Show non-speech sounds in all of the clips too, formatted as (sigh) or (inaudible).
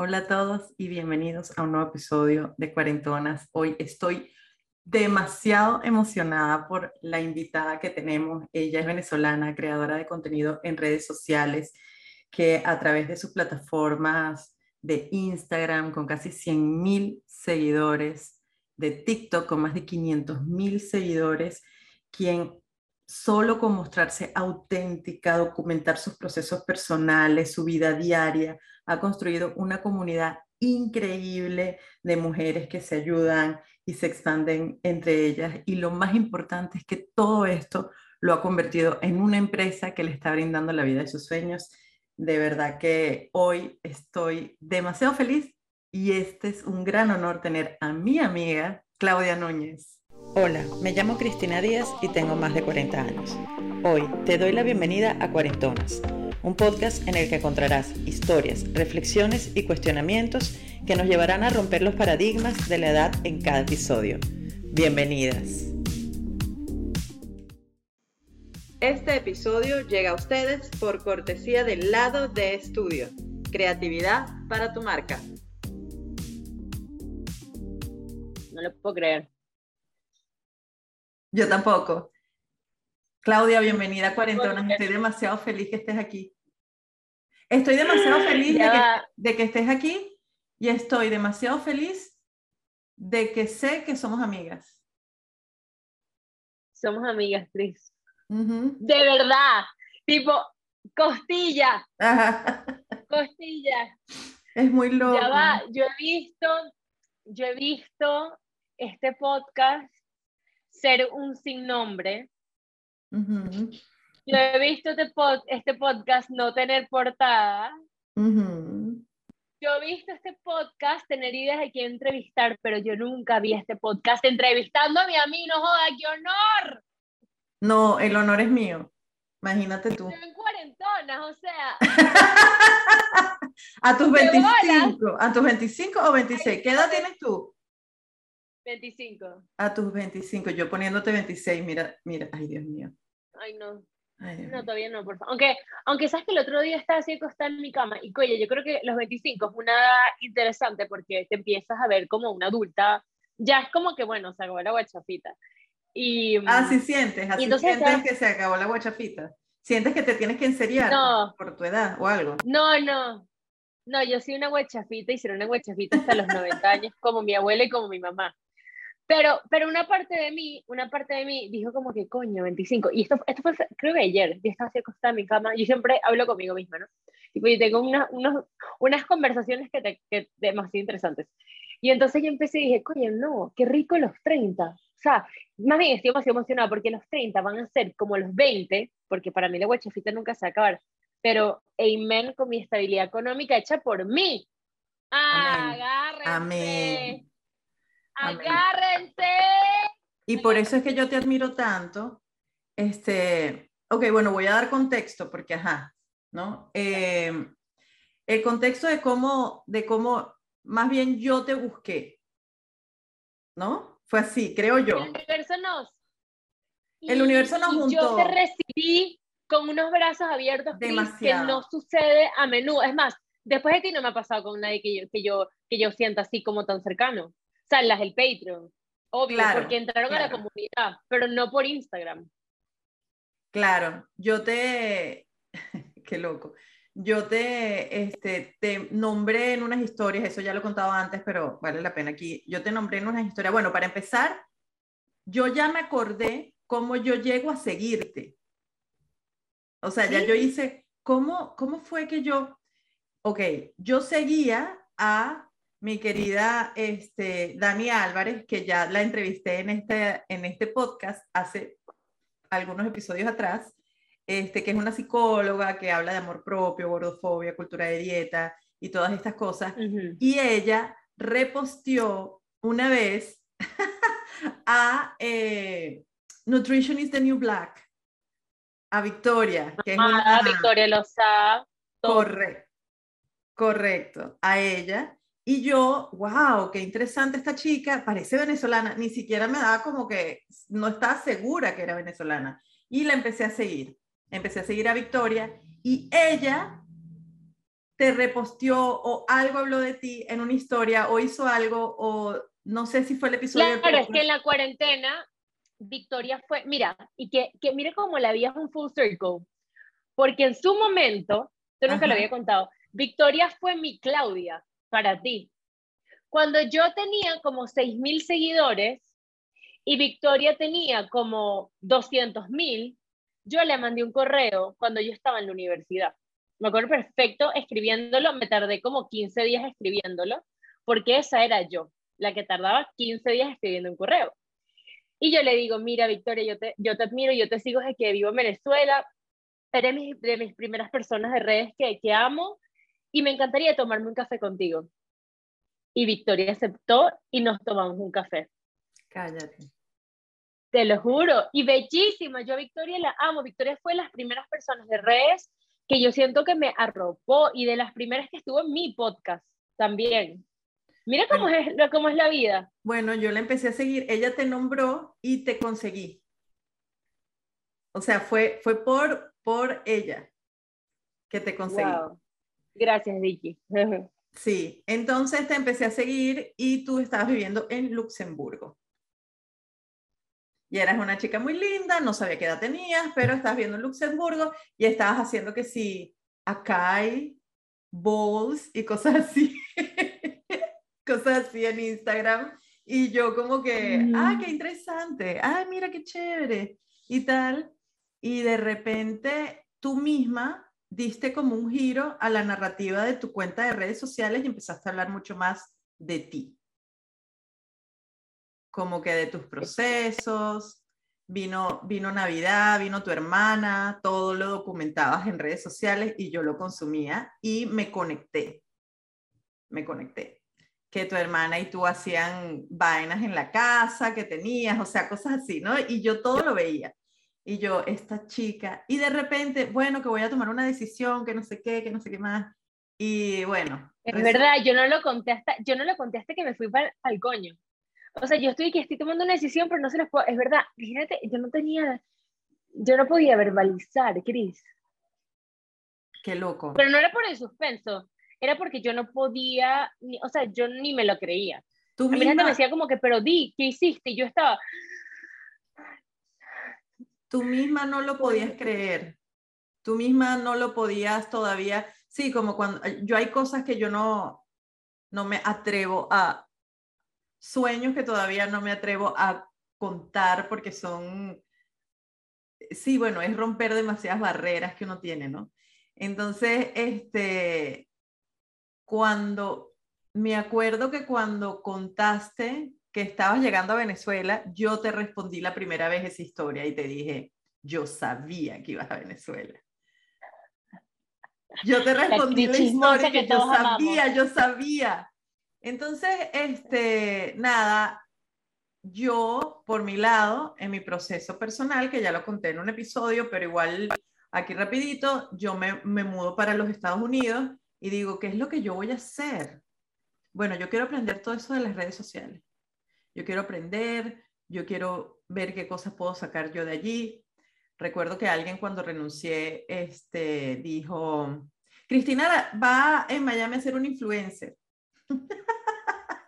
Hola a todos y bienvenidos a un nuevo episodio de Cuarentonas. Hoy estoy demasiado emocionada por la invitada que tenemos. Ella es venezolana, creadora de contenido en redes sociales, que a través de sus plataformas de Instagram con casi 100 mil seguidores, de TikTok con más de 500 mil seguidores, quien solo con mostrarse auténtica, documentar sus procesos personales, su vida diaria, ha construido una comunidad increíble de mujeres que se ayudan y se expanden entre ellas. Y lo más importante es que todo esto lo ha convertido en una empresa que le está brindando la vida de sus sueños. De verdad que hoy estoy demasiado feliz y este es un gran honor tener a mi amiga Claudia Núñez. Hola, me llamo Cristina Díaz y tengo más de 40 años. Hoy te doy la bienvenida a Cuarentonas, un podcast en el que encontrarás historias, reflexiones y cuestionamientos que nos llevarán a romper los paradigmas de la edad en cada episodio. Bienvenidas. Este episodio llega a ustedes por cortesía del lado de estudio. Creatividad para tu marca. No lo puedo creer. Yo tampoco. Claudia, bienvenida a Cuarentonas. Estoy demasiado feliz que estés aquí. Estoy demasiado (gasps) feliz de que, estés aquí y estoy demasiado feliz de que sé que somos amigas. Somos amigas, Cris. De verdad. Tipo, costilla. Costilla. Es muy loco. Ya va, yo he visto, yo he visto este podcast ser un sin nombre. Yo he visto este, este, podcast no tener portada. Yo he visto este podcast tener ideas de quién entrevistar, pero yo nunca vi este podcast entrevistándome a mí, no joda, qué honor. No, el honor es mío. Imagínate tú. en cuarentonas, o sea. (laughs) a tus 25, a tus 25 o 26, ¿qué edad tienes tú? 25. A tus 25, yo poniéndote 26, mira, mira, ay Dios mío. Ay no. no, todavía no, por favor. Aunque, aunque sabes que el otro día estaba así acostada en mi cama y coye, yo creo que los 25 es una interesante porque te empiezas a ver como una adulta, ya es como que bueno, se acabó la guachafita. Y, ah, sí sientes, así sientes que se acabó la guachafita. Sientes que te tienes que enseriar por tu edad o algo. No, no. No, yo soy una guachafita y seré una guachafita hasta los 90 años, como mi abuela y como mi mamá. Pero, pero una parte de mí, una parte de mí dijo como que, coño, 25. Y esto, esto fue, creo que ayer, yo estaba así acostada en mi cama, yo siempre hablo conmigo misma, ¿no? y yo tengo una, unos, unas conversaciones que, te, que demasiado interesantes. Y entonces yo empecé y dije, coño, no, qué rico los 30. O sea, más bien estoy demasiado emocionada porque los 30 van a ser como los 20, porque para mí la guachafita nunca se va a acabar. Pero, amen con mi estabilidad económica hecha por mí. Agárrense. Amén. Agárrense. Y por eso es que yo te admiro tanto. Este, ok, bueno, voy a dar contexto porque, ajá, ¿no? Eh, el contexto de cómo, de cómo, más bien yo te busqué, ¿no? Fue así, creo yo. El universo nos. El universo nos juntó. Yo te recibí con unos brazos abiertos, que no sucede a menudo. Es más, después de ti no me ha pasado con nadie que yo, que yo, que yo sienta así como tan cercano sea, las del Patreon, obvio, porque entraron a la comunidad, pero no por Instagram. Claro, yo te, (laughs) qué loco, yo te, este, te nombré en unas historias, eso ya lo he contado antes, pero vale la pena aquí, yo te nombré en unas historias, bueno, para empezar, yo ya me acordé cómo yo llego a seguirte. O sea, ya yo hice, ¿cómo, ¿cómo fue que yo, ok, yo seguía a mi querida este, Dani Álvarez, que ya la entrevisté en este, en este podcast hace algunos episodios atrás, este, que es una psicóloga que habla de amor propio, gordofobia, cultura de dieta y todas estas cosas. Y ella reposteó una vez (laughs) a eh, Nutrition is the New Black, a Victoria, que es ah, Victoria Loza. Correcto, correcto, a ella. Y yo, wow, qué interesante esta chica, parece venezolana, ni siquiera me daba como que no estaba segura que era venezolana. Y la empecé a seguir, empecé a seguir a Victoria y ella te reposteó o algo habló de ti en una historia o hizo algo o no sé si fue el episodio. Claro, es que en la cuarentena Victoria fue, mira, y que, que mire cómo la vida es un full circle, porque en su momento, yo nunca lo había contado, Victoria fue mi Claudia para ti. Cuando yo tenía como 6.000 seguidores y Victoria tenía como 200.000, yo le mandé un correo cuando yo estaba en la universidad. Me acuerdo perfecto escribiéndolo, me tardé como 15 días escribiéndolo, porque esa era yo, la que tardaba 15 días escribiendo un correo. Y yo le digo, mira, Victoria, yo te, yo te admiro, yo te sigo desde que vivo en Venezuela, eres de mis primeras personas de redes que, que amo y me encantaría tomarme un café contigo. Y Victoria aceptó y nos tomamos un café. Cállate. Te lo juro. Y bellísima. Yo a Victoria la amo. Victoria fue de las primeras personas de redes que yo siento que me arropó y de las primeras que estuvo en mi podcast también. Mira cómo, es, cómo es la vida. Bueno, yo la empecé a seguir. Ella te nombró y te conseguí. O sea, fue, fue por, por ella que te conseguí. Gracias, Vicky. (laughs) sí, entonces te empecé a seguir y tú estabas viviendo en Luxemburgo. Y eras una chica muy linda, no sabía qué edad tenías, pero estabas viendo en Luxemburgo y estabas haciendo que sí, acá hay balls y cosas así, (laughs) cosas así en Instagram. Y yo como que, ah, qué interesante, ah, mira qué chévere y tal. Y de repente tú misma diste como un giro a la narrativa de tu cuenta de redes sociales y empezaste a hablar mucho más de ti como que de tus procesos, vino, vino Navidad, vino tu hermana, todo lo documentabas en redes sociales y yo lo consumía y me conecté, me conecté. Que tu hermana y tú hacían vainas en la casa que tenías, o sea, cosas así, ¿no? Y yo todo lo veía. Y yo, esta chica, y de repente, bueno, que voy a tomar una decisión, que no sé qué, que no sé qué más. Y bueno. Es verdad, yo no lo conté hasta, yo no lo conté hasta que me fui para el coño. O sea, yo estoy que estoy tomando una decisión, pero no se las puedo. Es verdad, fíjate, yo no tenía. Yo no podía verbalizar, Cris. Qué loco. Pero no era por el suspenso, era porque yo no podía, ni, o sea, yo ni me lo creía. Tú a mí misma... me decía como que, pero di, ¿qué hiciste? Y yo estaba. Tú misma no lo podías creer. Tú misma no lo podías todavía. Sí, como cuando yo hay cosas que yo no, no me atrevo a, sueños que todavía no me atrevo a contar porque son, sí, bueno, es romper demasiadas barreras que uno tiene, ¿no? Entonces, este, cuando, me acuerdo que cuando contaste que estabas llegando a Venezuela, yo te respondí la primera vez esa historia y te dije, yo sabía que ibas a Venezuela. Yo te respondí la, historia que, yo sabía, yo sabía. Entonces, este, nada, yo, por mi lado, en mi proceso personal, que ya lo conté en un episodio, pero igual aquí rapidito, yo me, me mudo para los Estados Unidos y digo, ¿qué es lo que yo voy a hacer? Bueno, yo quiero aprender todo eso de las redes sociales. Yo quiero aprender, yo quiero ver qué cosas puedo sacar yo de allí. Recuerdo que alguien cuando renuncié, este, dijo, Cristina va en Miami a ser un influencer. (laughs)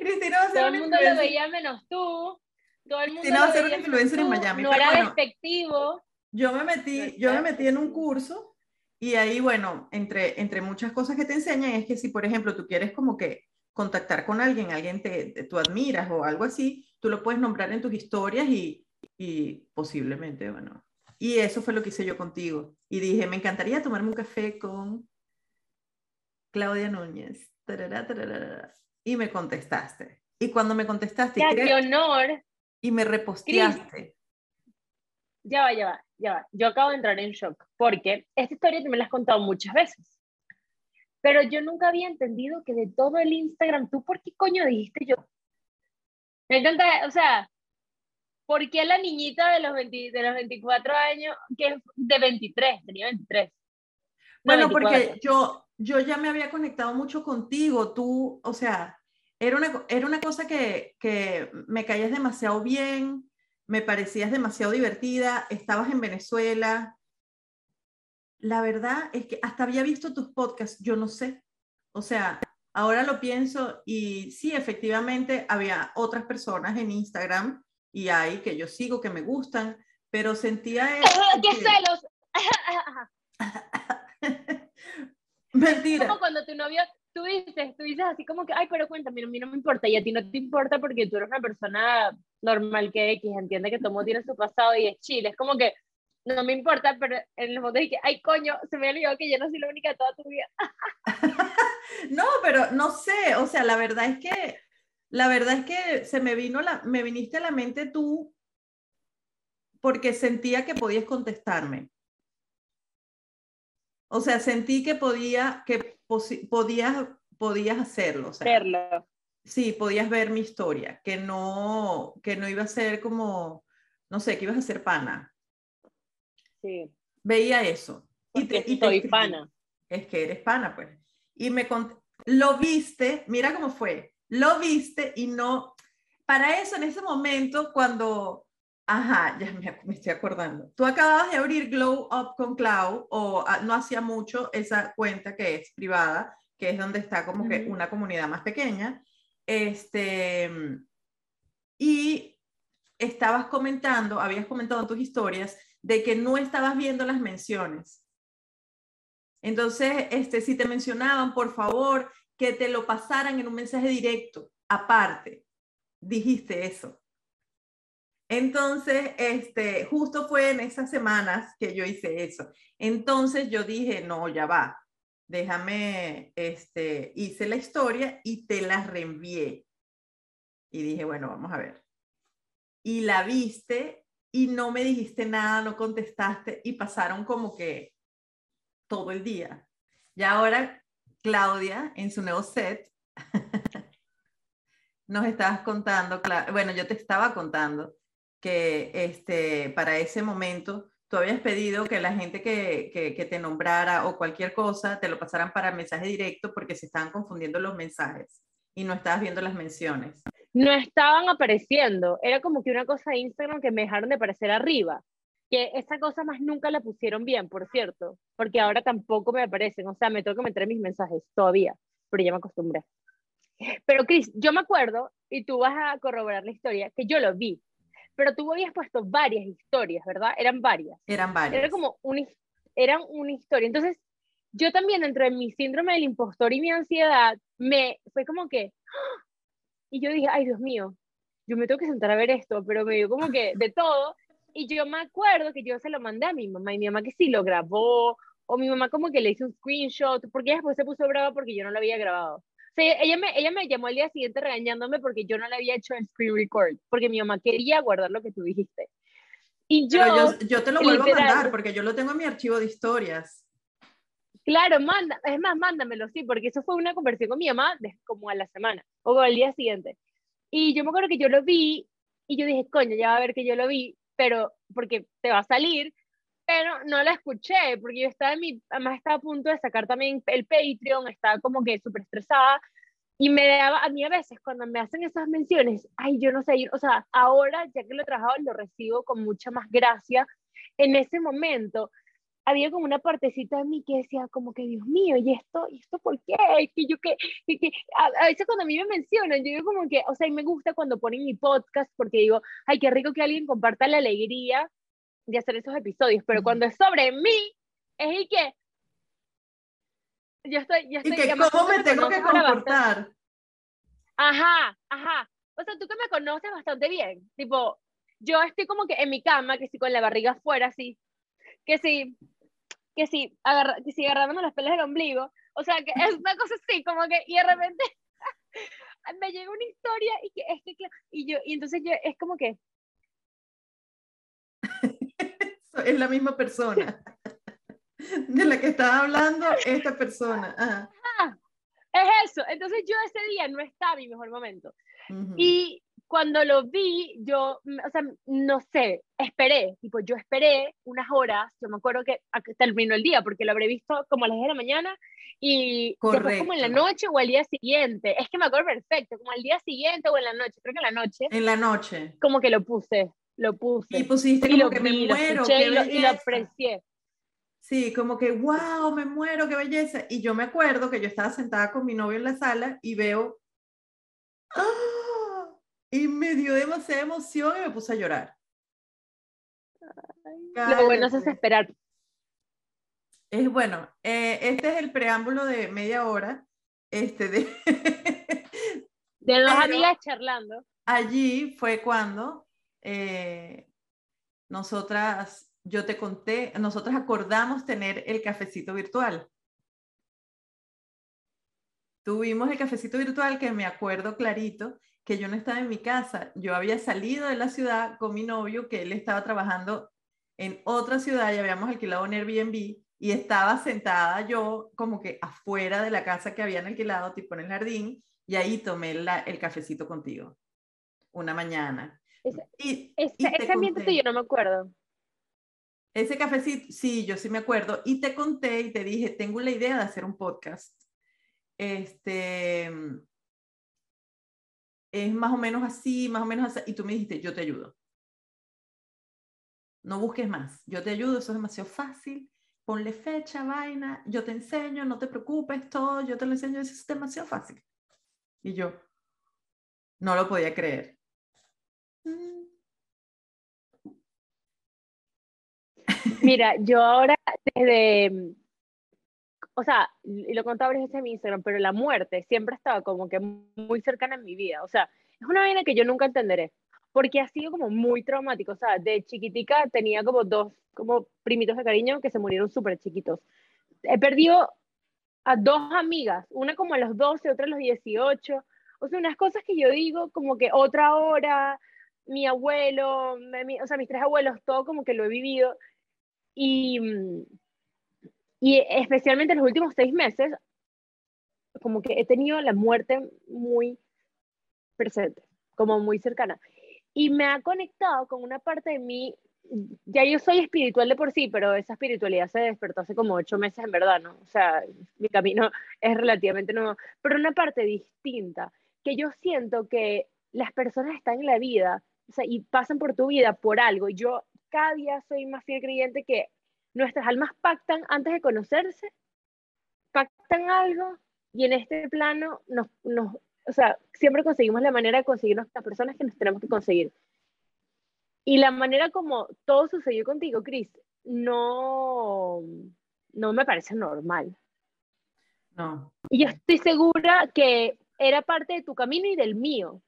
Cristina va a ser Todo el mundo lo veía menos tú. Todo el mundo Cristina va a ser un influencer en Miami. No era despectivo. Yo me metí, yo me metí en un curso y ahí, bueno, entre, entre muchas cosas que te enseñan es que si, por ejemplo, tú quieres como que contactar con alguien, alguien te, tú admiras o algo así, tú lo puedes nombrar en tus historias y, y posiblemente, bueno. Y eso fue lo que hice yo contigo. Y dije, me encantaría tomarme un café con Claudia Núñez. y me contestaste. Y cuando me contestaste... ¡Qué honor! Y me reposteaste. Ya va, ya va, ya va. Yo acabo de entrar en shock porque esta historia me la has contado muchas veces. Pero yo nunca había entendido que de todo el Instagram, ¿tú por qué coño dijiste yo? Me encanta, o sea, ¿por qué la niñita de los, de los 24 años, que de 23, tenía 23? bueno, porque yo, yo ya me había conectado mucho contigo, tú, o sea, era una, era una cosa que, que me caías demasiado bien, me parecías demasiado divertida, estabas en Venezuela, la verdad es que hasta había visto tus podcasts, yo no sé. O sea, ahora lo pienso y sí, efectivamente había otras personas en Instagram y hay que yo sigo que me gustan, pero sentía... (laughs) ¡Qué celos! (laughs) Mentira. Como cuando tu novio, tú dices, tú dices así como que, ay, pero cuéntame, a mí no me importa, y a ti no te importa porque tú eres una persona normal que X, entiende que todo tiene su pasado y es chile, es como que, no me importa, pero en el de que, ay, coño, se me olvidó que yo no soy la única de toda tu vida. (laughs) (laughs) no, pero no sé, o sea, la verdad es que, la verdad es que se me vino la, me viniste a la mente tú porque sentía que podías contestarme. O sea, sentí que podía, que podías, podías hacerlo. O Verlo. Sí, podías ver mi historia, que no, que no iba a ser como, no sé, que ibas a ser pana. Sí. Veía eso. y te, y soy pana. Es que eres pana, pues. Y me lo viste, mira cómo fue, lo viste y no, para eso en ese momento cuando Ajá, ya me, estoy acordando. Tú acababas de abrir Glow Up con Cloud, o ah, no hacía mucho esa cuenta que es privada, que es donde está como que una comunidad más pequeña. Este, y estabas comentando, habías comentado en tus historias, de que no estabas viendo las menciones. Entonces, este, si te mencionaban, por favor, que te lo pasaran en un mensaje directo, aparte. Dijiste eso. Entonces, este, justo fue en esas semanas que yo hice eso. Entonces yo dije, no, ya va, déjame, este, hice la historia y te la reenvié. Y dije, bueno, vamos a ver. Y la viste y no me dijiste nada, no contestaste y pasaron como que todo el día. Y ahora Claudia, en su nuevo set, (laughs) nos estabas contando, bueno, yo te estaba contando que este, para ese momento tú habías pedido que la gente que, que, te nombrara o cualquier cosa te lo pasaran para mensaje directo porque se estaban confundiendo los mensajes y no estabas viendo las menciones. No estaban apareciendo, era como que una cosa de Instagram que me dejaron de aparecer arriba, que esa cosa más nunca la pusieron bien, por cierto, porque ahora tampoco me aparecen, o sea, me tengo que meter mis mensajes todavía, pero ya me acostumbré. Pero Chris, yo me acuerdo, y tú vas a corroborar la historia, que yo lo vi, pero tú habías puesto varias historias, ¿verdad? Eran varias. Eran varias. Era como una, eran una historia. Entonces, yo también dentro de mi síndrome del impostor y mi ansiedad, me fue como que, ¡ah! Y yo dije, ay Dios mío, yo me tengo que sentar a ver esto, pero me dio como que de todo, y yo me acuerdo que yo se lo mandé a mi mamá, y mi mamá que sí lo grabó, o mi mamá como que le hizo un screenshot, porque después se puso brava porque yo no lo había grabado ella me, ella me llamó al día siguiente regañándome porque yo no le había hecho el screen record, porque mi mamá quería guardar lo que tú dijiste. Y yo, yo, te lo vuelvo a mandar porque yo lo tengo en mi archivo de historias. Claro, manda, es más, mándamelo, sí, porque eso fue una conversación con mi mamá como a la semana o al día siguiente. Y yo me acuerdo que yo lo vi y yo dije, coño, ya va a ver que yo lo vi, pero porque te va a salir, pero no la escuché porque yo estaba en mi, además estaba a punto de sacar también el Patreon, estaba como que súper estresada y me daba, a mí a veces cuando me hacen esas menciones, ay, yo no sé, o sea, ahora ya que lo he trabajado lo recibo con mucha más gracia, en ese momento había como una partecita de mí que decía como que Dios mío, ¿y esto? ¿Y esto por qué? Que yo que, que a, a, veces cuando a mí me mencionan, yo digo como que, o sea, y me gusta cuando ponen mi podcast porque digo, ay, qué rico que alguien comparta la alegría de hacer esos episodios, pero cuando es sobre mí, es y que yo estoy, yo estoy, y que cómo me tengo que comportar. Ajá, ajá. O sea, tú que me conoces bastante bien, tipo, yo estoy como que en mi cama, que si con la barriga afuera, así, que si, que si, agarra, que si agarrándome las pelas del ombligo, o sea, que es una cosa así, como que, y de repente (laughs) me llega una historia y que es que, y yo, y entonces yo, es como que, (laughs) es la misma persona (laughs) de la que estaba hablando esta persona. Ah, es eso. Entonces yo ese día no estaba en mi mejor momento. Y cuando lo vi, yo, o sea, no sé, esperé, tipo, yo esperé unas horas, yo me acuerdo que terminó el día, porque lo habré visto como a las 10 de la mañana, y después como en la noche o al día siguiente, es que me acuerdo perfecto, como al día siguiente o en la noche, creo que en la noche. En la noche. Como que lo puse lo puse. Y pusiste como que me muero. y, lo, aprecié. Sí, como que, wow, me muero, qué belleza. Y yo me acuerdo que yo estaba sentada con mi novio en la sala y veo, ¡ah! Y me dio demasiada emoción y me puse a llorar. Lo bueno es esperar. Es bueno, eh, este es el preámbulo de media hora. Este de, (laughs) de dos amigas charlando. Allí fue cuando eh, nosotras yo te conté, nosotros acordamos tener el cafecito virtual. Tuvimos el cafecito virtual que me acuerdo clarito que yo no estaba en mi casa, yo había salido de la ciudad con mi novio, que él estaba trabajando en otra ciudad y habíamos alquilado un Airbnb y estaba sentada yo como que afuera de la casa que habían alquilado, tipo en el jardín, y ahí tomé el cafecito contigo, una mañana. Ese, y, ese ambiente yo no me acuerdo. Ese cafecito, sí, yo sí me acuerdo. Y te conté y te dije, tengo la idea de hacer un podcast. Este, es más o menos así, más o menos así. Y tú me dijiste, yo te ayudo. No busques más. Yo te ayudo, eso es demasiado fácil. Ponle fecha, vaina, yo te enseño, no te preocupes, todo, yo te lo enseño, eso es demasiado fácil. Y yo no lo podía creer. Mm. (laughs) Mira, yo ahora desde, o sea, y lo contaba veces en mi Instagram, pero la muerte siempre estaba como que muy cercana en mi vida. O sea, es una vaina que yo nunca entenderé, porque ha sido como muy traumático. O sea, de chiquitica tenía como dos como primitos de cariño que se murieron súper chiquitos. He perdido a dos amigas, una como a los 12, otra a los 18. O sea, unas cosas que yo digo como que otra hora, mi abuelo, o sea, mis tres abuelos, todo como que lo he vivido. Y, y especialmente en los últimos seis meses, como que he tenido la muerte muy presente, como muy cercana. Y me ha conectado con una parte de mí, ya yo soy espiritual de por sí, pero esa espiritualidad se despertó hace como ocho meses en verdad, ¿no? O sea, mi camino es relativamente nuevo, pero una parte distinta, que yo siento que las personas están en la vida o sea, y pasan por tu vida por algo. Y yo cada día soy más fiel creyente que nuestras almas pactan antes de conocerse, pactan algo y en este plano nos, nos o sea, siempre conseguimos la manera de conseguir las personas que nos tenemos que conseguir. Y la manera como todo sucedió contigo, Chris, no, no me parece normal. No. Y yo estoy segura que era parte de tu camino y del mío.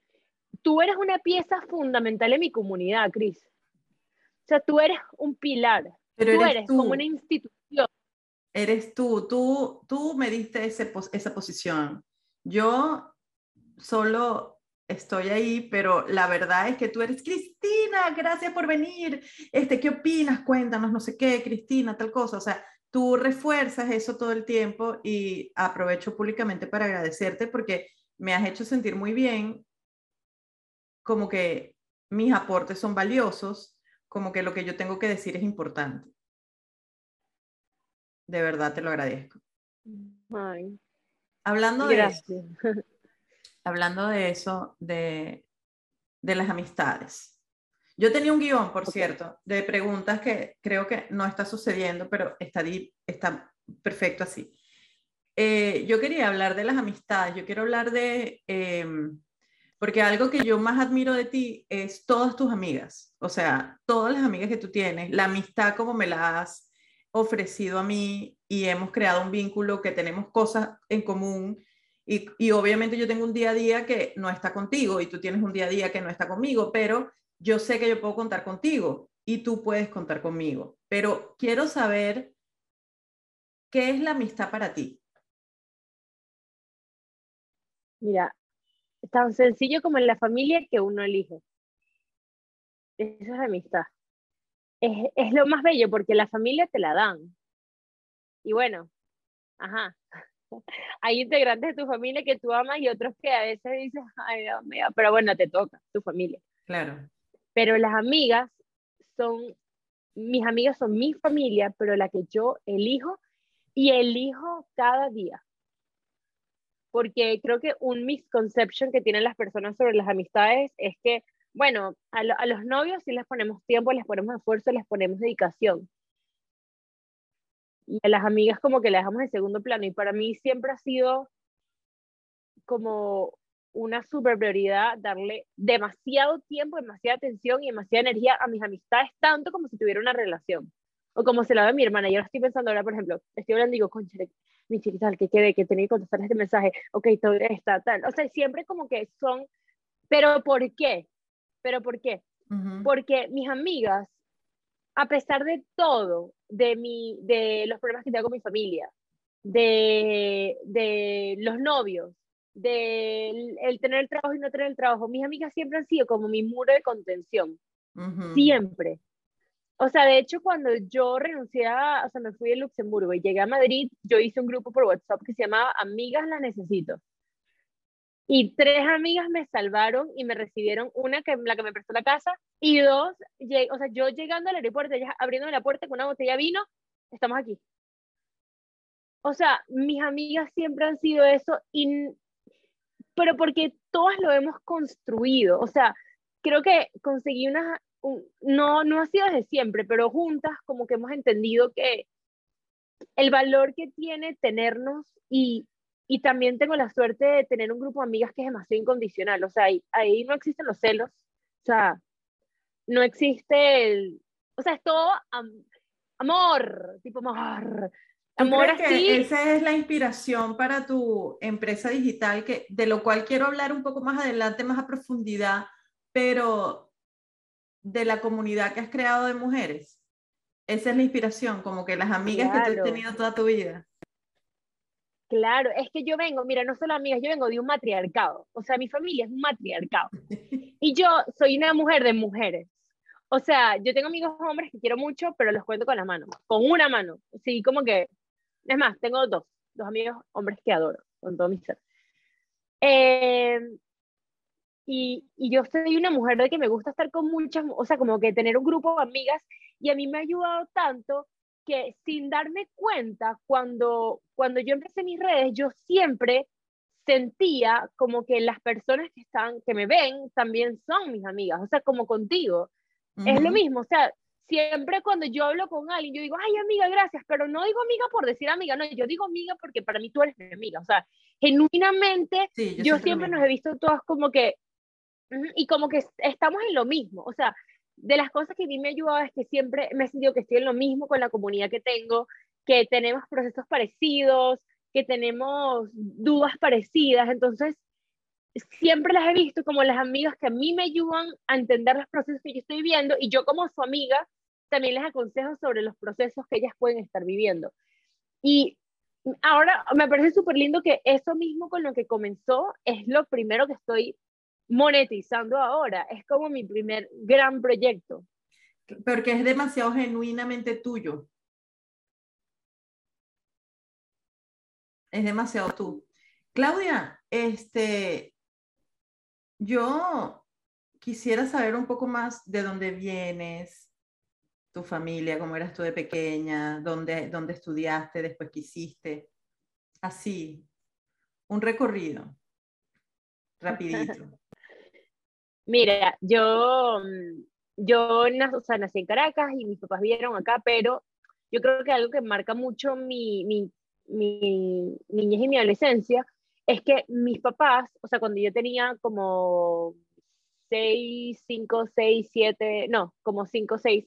Tú eres una pieza fundamental en mi comunidad, Chris. O sea, tú eres un pilar. Pero tú eres, como una institución. Eres tú, tú, tú me diste ese, esa posición. Yo solo estoy ahí, pero la verdad es que tú eres Cristina, gracias por venir. Este, ¿qué opinas? Cuéntanos, no sé qué, Cristina, tal cosa. O sea, tú refuerzas eso todo el tiempo y aprovecho públicamente para agradecerte porque me has hecho sentir muy bien, como que mis aportes son valiosos como que lo que yo tengo que decir es importante. De verdad te lo agradezco. Hablando de eso, hablando de eso, de, de las amistades. Yo tenía un guion, por cierto, de preguntas que creo que no está sucediendo, pero está, está perfecto así. Eh, yo quería hablar de las amistades, yo quiero hablar de, em, porque algo que yo más admiro de ti es todas tus amigas, o sea, todas las amigas que tú tienes, la amistad como me la has ofrecido a mí y hemos creado un vínculo que tenemos cosas en común y, y, obviamente yo tengo un día a día que no está contigo y tú tienes un día a día que no está conmigo, pero yo sé que yo puedo contar contigo y tú puedes contar conmigo. Pero quiero saber qué es la amistad para ti. Mira, tan sencillo como en la familia que uno elige. Esa es la amistad. Es, es lo más bello porque la familia te la dan. Y bueno, ajá. (laughs) Hay integrantes de tu familia que tú amas y otros que a veces dices, ay, Dios mío, pero bueno, te toca, tu familia. Claro. Pero las amigas son, mis amigas son mi familia, pero la que yo elijo y elijo cada día porque creo que un misconception que tienen las personas sobre las amistades es que, bueno, a, los novios sí les ponemos tiempo, les ponemos esfuerzo, les ponemos dedicación. y a las amigas como que las dejamos en segundo plano. Y para mí siempre ha sido como una super prioridad darle demasiado tiempo, demasiada atención y demasiada energía a mis amistades, tanto como si tuviera una relación. O como se la ve mi hermana. Yo ahora estoy pensando ahora, por ejemplo, estoy hablando y digo, concha, mi chiquita, que quede, que tenía que contestar este mensaje, ok, todo está tal. O sea, siempre como que son, pero ¿por qué? ¿Pero por qué? Porque mis amigas, a pesar de todo, de, mi, de los problemas que tengo con mi familia, de, de los novios, de el, tener el trabajo y no tener el trabajo, mis amigas siempre han sido como mi muro de contención. Siempre. O sea, de hecho, cuando yo renuncié a, o sea, me fui de Luxemburgo y llegué a Madrid, yo hice un grupo por WhatsApp que se llamaba Amigas la Necesito. Y tres amigas me salvaron y me recibieron, una que la que me prestó la casa, y dos, o sea, yo llegando al aeropuerto, ellas abriéndome la puerta con una botella de vino, estamos aquí. O sea, mis amigas siempre han sido eso, y, pero porque todas lo hemos construido. O sea, creo que conseguí una, no, no ha sido desde siempre, pero juntas como que hemos entendido que el valor que tiene tenernos y, y también tengo la suerte de tener un grupo de amigas que es demasiado incondicional, o sea, ahí, ahí no existen los celos, o sea, no existe el, o sea, es todo amor, tipo amor. Amor así. esa es la inspiración para tu empresa digital, que, de lo cual quiero hablar un poco más adelante, más a profundidad, pero de la comunidad que has creado de mujeres. Esa es la inspiración, como que las amigas que tú has tenido toda tu vida. Claro, es que yo vengo, mira, no solo amigas, yo vengo de un matriarcado. O sea, mi familia es un matriarcado. (laughs) Y yo soy una mujer de mujeres. O sea, yo tengo amigos hombres que quiero mucho, pero los cuento con la mano, con una mano. Sí, como que, es más, tengo dos, dos amigos hombres que adoro, con todo mi ser. Eh, y, y, yo soy una mujer de que me gusta estar con muchas, o sea, como que tener un grupo de amigas y a mí me ha ayudado tanto que sin darme cuenta, cuando, cuando yo empecé mis redes, yo siempre sentía como que las personas que están, que me ven, también son mis amigas, o sea, como contigo. Es lo mismo, o sea, siempre cuando yo hablo con alguien, yo digo, ay, amiga, gracias, pero no digo amiga por decir amiga, no, yo digo amiga porque para mí tú eres mi amiga, o sea, genuinamente, yo, siempre nos he visto todas como que y como que estamos en lo mismo, o sea, de las cosas que a mí me ha ayudado es que siempre me he sentido que estoy en lo mismo con la comunidad que tengo, que tenemos procesos parecidos, que tenemos dudas parecidas, entonces siempre las he visto como las amigas que a mí me ayudan a entender los procesos que yo estoy viviendo y yo como su amiga también les aconsejo sobre los procesos que ellas pueden estar viviendo. Y ahora me parece súper lindo que eso mismo con lo que comenzó es lo primero que estoy monetizando ahora. Es como mi primer gran proyecto. Porque es demasiado genuinamente tuyo. Es demasiado tú. Claudia, este, yo quisiera saber un poco más de dónde vienes, tu familia, cómo eras tú de pequeña, dónde, dónde estudiaste, después qué hiciste. Así, un recorrido, (laughs) rapidito. Mira, yo, mm, yo o sea, nací en Caracas y mis papás vivieron acá, pero yo creo que algo que marca mucho mi, mi, mi niñez y mi adolescencia es que mis papás, o sea, cuando yo tenía como 6, 5, 6, 7, no, como 5, 6,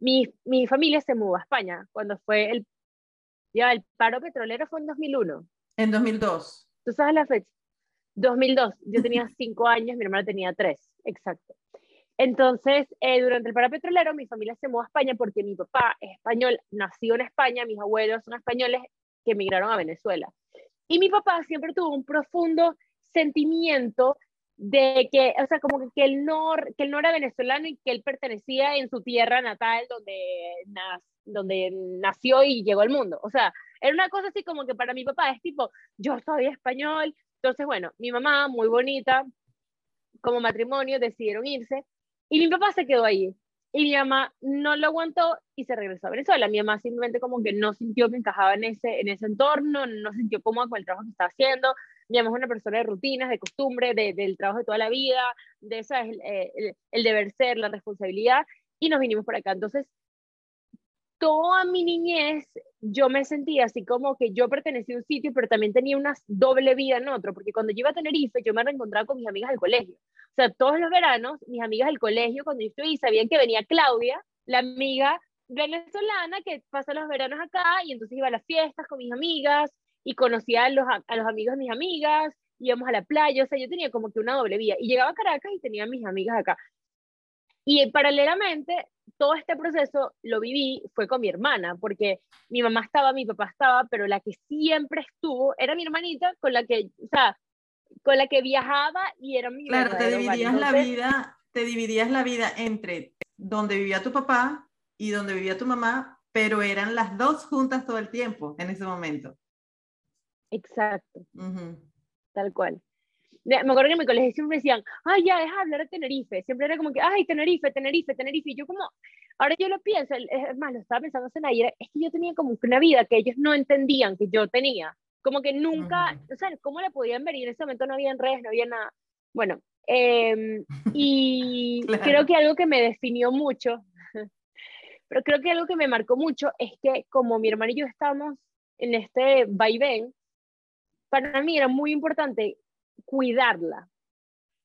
mi, mi familia se mudó a España cuando fue el, ya, el paro petrolero fue en 2001. En 2002. ¿Tú sabes la fecha? 2002. Yo tenía (laughs) 5 años, mi hermana tenía 3 exacto. Entonces, eh, durante el paro petrolero, mi familia se mudó a España porque mi papá es español, nació en España, mis abuelos son españoles que emigraron a Venezuela. Y mi papá siempre tuvo un profundo sentimiento de que, o sea, como que, él, no, que él no era venezolano y que él pertenecía en su tierra natal donde, donde nació y llegó al mundo. O sea, era una cosa así como que para mi papá es tipo, yo soy español. Entonces, bueno, mi mamá, muy bonita, como matrimonio decidieron irse y mi papá se quedó allí. Y mi mamá no lo aguantó y se regresó a Venezuela. Mi mamá simplemente como que no sintió que encajaba en ese, en ese entorno, no sintió cómoda con el trabajo que estaba haciendo. Mi mamá es una persona de rutinas, de costumbre, de, del trabajo de toda la vida, de eso es el, el, deber ser, la responsabilidad, y nos vinimos por acá. Entonces, toda mi niñez yo me sentía así como que yo pertenecía a un sitio, pero también tenía una doble vida en otro, porque cuando yo iba a Tenerife, yo me reencontraba con mis amigas del colegio. O sea, todos los veranos, mis amigas del colegio, cuando yo estuve, sabían que venía Claudia, la amiga venezolana que pasa los veranos acá, y entonces iba a las fiestas con mis amigas, y conocía a los, a los amigos de mis amigas, íbamos a la playa, o sea, yo tenía como que una doble vida. Y llegaba a Caracas y tenía a mis amigas acá. Y paralelamente, todo este proceso lo viví fue con mi hermana, porque mi mamá estaba, mi papá estaba, pero la que siempre estuvo era mi hermanita con la que, o sea, con la que viajaba y era mi Claro, te dividías la vida, te dividías la vida entre donde vivía tu papá y donde vivía tu mamá, pero eran las dos juntas todo el tiempo en ese momento. Exacto. Tal cual me acuerdo que en mi colegio siempre decían, ay, ya, deja de hablar de Tenerife. Siempre era como que, ay, Tenerife, Tenerife, Tenerife. Y yo como, ahora yo lo pienso, es más, lo estaba pensando hace ayer, es que yo tenía como una vida que ellos no entendían que yo tenía. Como que nunca, o sea, ¿cómo la podían ver? Y en ese momento no había redes, no había nada. Bueno, em, y (laughs) creo que algo que me definió mucho, (laughs) pero creo que algo que me marcó mucho es que como mi hermano y yo estábamos en este vaivén, para mí era muy importante cuidarla.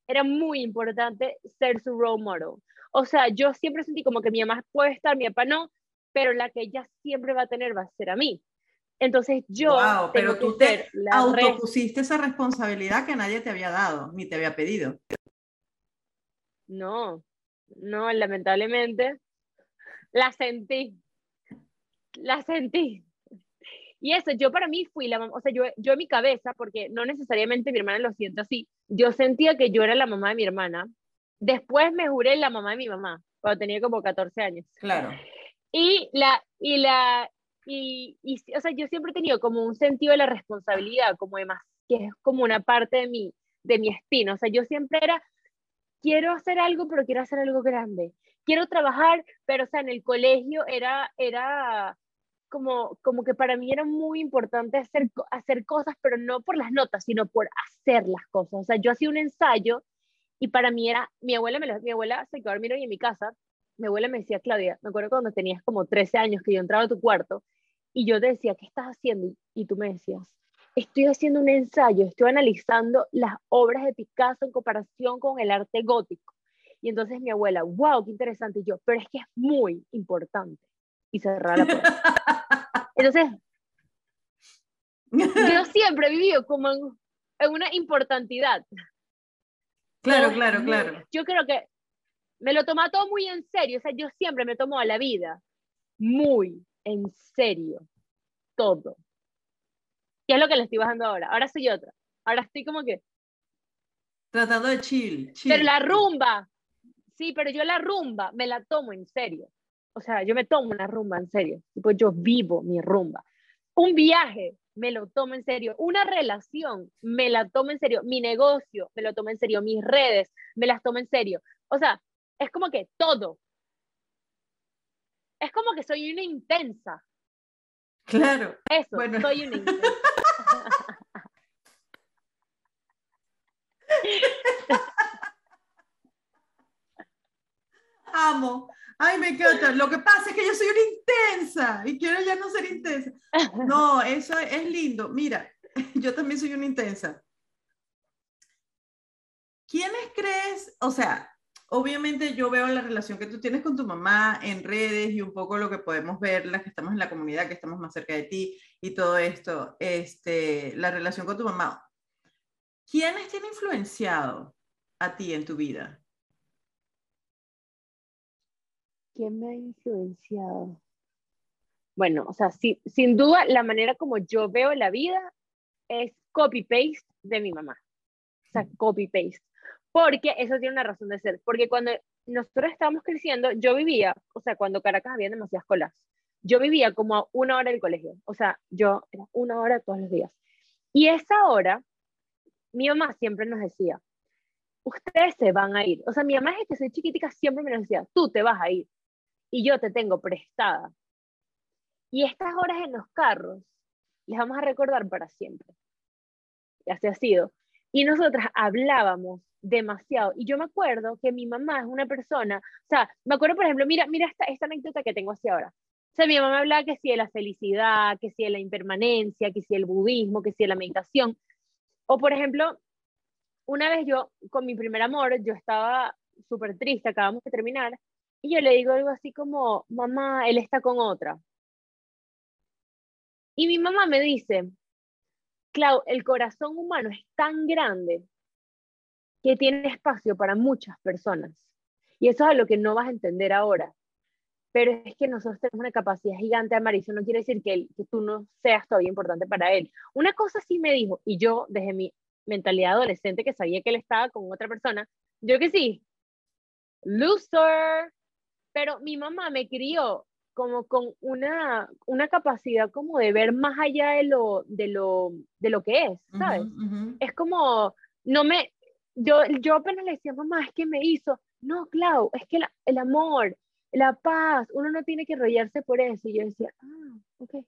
Era muy importante ser su role model. O sea, yo siempre sentí como que mi mamá puede estar, mi papá no, pero la que ella siempre va a tener va a ser a mí. Entonces yo... Wow, pero tú te autopusiste esa responsabilidad que nadie te había dado, ni te había pedido. No, no, lamentablemente la sentí. La sentí. Y eso, yo para mí fui la mamá, o sea, yo, yo en mi cabeza, porque no necesariamente mi hermana lo siente así, yo sentía que yo era la mamá de mi hermana. Después me juré la mamá de mi mamá, cuando tenía como 14 años. Claro. Y la, y la, y, y, o sea, yo siempre he tenido como un sentido de la responsabilidad, como de más, que es como una parte de mi, de mi espino. O sea, yo siempre era, quiero hacer algo, pero quiero hacer algo grande. Quiero trabajar, pero, o sea, en el colegio era, era, como, como que para mí era muy importante hacer, hacer cosas, pero no por las notas, sino por hacer las cosas. O sea, yo hacía un ensayo y para mí era, mi abuela, me mi abuela se quedó a dormir hoy en mi casa, mi abuela me decía, Claudia, me acuerdo cuando tenías como 13 años que yo entraba a tu cuarto y yo te decía, ¿qué estás haciendo? Y tú me decías, estoy haciendo un ensayo, estoy analizando las obras de Picasso en comparación con el arte gótico. Y entonces mi abuela, wow, qué interesante. Y yo, pero es que es muy importante y cerrar la puerta. Entonces, (laughs) yo siempre he vivido como en, una importantidad. Claro, claro, claro. Yo creo que me lo toma todo muy en serio, o sea, yo siempre me tomo a la vida muy en serio, todo. ¿Qué es lo que le estoy bajando ahora? Ahora soy otra. Ahora estoy como que... Tratando de chill, chill. Pero la rumba, sí, pero yo la rumba me la tomo en serio o sea, yo me tomo una rumba en serio, pues yo vivo mi rumba. Un viaje, me lo tomo en serio. Una relación, me la tomo en serio. Mi negocio, me lo tomo en serio. Mis redes, me las tomo en serio. O sea, es como que todo. Es como que soy una intensa. Claro. Eso, soy una intensa. (laughs) Amo. Ay, me encanta. Lo que pasa es que yo soy una intensa y quiero ya no ser intensa. (laughs) No, eso es lindo. Mira, (laughs) yo también soy una intensa. ¿Quiénes crees? O sea, obviamente yo veo la relación que tú tienes con tu mamá en redes y un poco lo que podemos ver, las que estamos en la comunidad, que estamos más cerca de ti y todo esto, este, la relación con tu mamá. ¿Quiénes te han influenciado a ti en tu vida? ¿Quién me ha influenciado? Bueno, o sea, sin duda la manera como yo veo la vida es copy-paste de mi mamá. O sea, copy-paste. Porque eso tiene una razón de ser. Porque cuando nosotros estábamos creciendo, yo vivía, o sea, cuando Caracas había demasiadas colas, yo vivía como a una hora del colegio. O sea, yo era una hora todos los días. Y esa hora, mi mamá siempre nos decía, ustedes se van a ir. O sea, mi mamá es que soy chiquitica, siempre me decía, tú te vas a ir y yo te tengo prestada. Y estas horas en los carros les vamos a recordar para siempre. Y así ha sido. Y nosotras hablábamos demasiado. Y yo me acuerdo que mi mamá es una persona, o sea, me acuerdo, por ejemplo, mira, mira esta, esta anécdota que tengo hacia ahora. sea, mi mamá hablaba que si de la felicidad, que si de la impermanencia, que si del budismo, que si de la meditación. O por ejemplo, una vez yo, con mi primer amor, yo estaba súper triste, acabamos de terminar, y yo le digo algo así como, mamá, él está con otra. Y mi mamá me dice, Clau, el corazón humano es tan grande que tiene espacio para muchas personas. Y eso es a lo que no vas a entender ahora. Pero es que nosotros tenemos una capacidad gigante amar y eso no quiere decir que, que tú no seas todavía importante para él. Una cosa sí me dijo, y yo desde mi mentalidad adolescente que sabía que él estaba con otra persona, yo que sí, loser, pero mi mamá me crió como con una, una capacidad como de ver más allá de lo, de lo, de lo que es, ¿sabes? Es como, no me, yo, yo apenas le decía, mamá, es que me hizo, no, Clau, es que el amor, la paz, uno no tiene que enrollarse por eso. Y yo decía, ah, ok.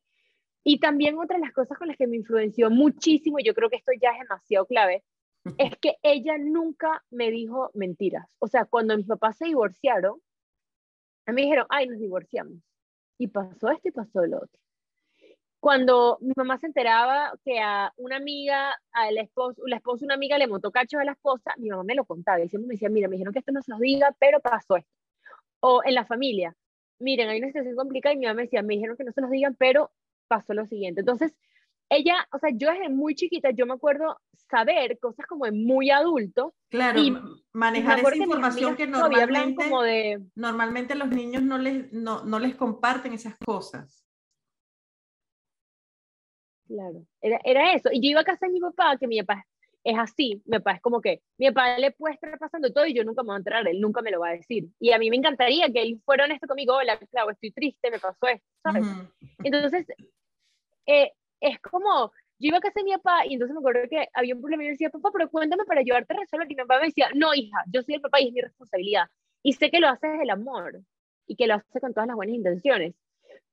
Y también otra de las cosas con las que me influenció muchísimo, yo creo que esto ya es demasiado clave, (laughs) es que ella nunca me dijo mentiras. O sea, cuando mis papás se divorciaron, a mí dijeron, ay, nos divorciamos. Y pasó esto y pasó lo otro. Cuando mi mamá se enteraba que a una amiga, a la esposa, la esposa una amiga le montó cachos a la esposa, mi mamá me lo contaba y siempre me decía, mira, me dijeron que esto no se nos diga, pero pasó esto. O en la familia, miren, hay una situación complicada y mi mamá me decía, me dijeron que no se los digan, pero pasó lo siguiente. Entonces, ella, o sea, yo desde muy chiquita, yo me acuerdo saber cosas como de muy adulto. Claro, y manejar esa información que normalmente, como de... normalmente los niños no les, no, no les comparten esas cosas. Claro, era, era eso. Y yo iba a casa de mi papá, que mi papá es así, mi papá es como que mi papá le puede estar pasando todo y yo nunca me voy a enterar, él nunca me lo va a decir. Y a mí me encantaría que él fuera honesto conmigo, hola, claro, estoy triste, me pasó esto, ¿sabes? Entonces, eh, es como, yo iba a casa de mi papá y entonces me acuerdo que había un problema y yo decía, papá, pero cuéntame para ayudarte a resolver. Y mi papá me decía, no, hija, yo soy el papá y es mi responsabilidad. Y sé que lo hace desde el amor y que lo hace con todas las buenas intenciones.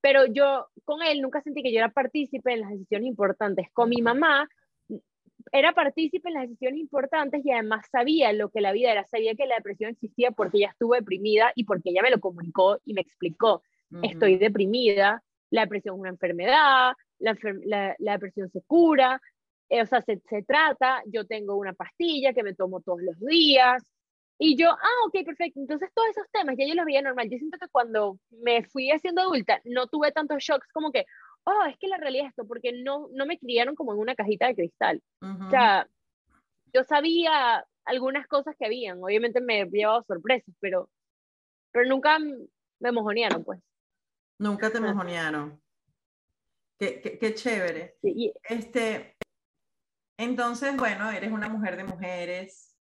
Pero yo con él nunca sentí que yo era partícipe en las decisiones importantes. Con mi mamá era partícipe en las decisiones importantes y además sabía lo que la vida era, sabía que la depresión existía porque ella estuvo deprimida y porque ella me lo comunicó y me explicó, estoy deprimida, la depresión es una enfermedad, la, la, depresión se cura, eh, o sea, se, se, trata, yo tengo una pastilla que me tomo todos los días. Y yo, ah, ok, perfecto. Entonces todos esos temas ya yo los veía normal. Yo siento que cuando me fui haciendo adulta no tuve tantos shocks como que, oh, es que la realidad es esto, porque no, no me criaron como en una cajita de cristal. O sea, yo sabía algunas cosas que habían, obviamente me he llevado sorpresas, pero, pero nunca me mojonearon, pues. Nunca te mojonearon. Qué, qué, chévere. Este, entonces, bueno, eres una mujer de mujeres,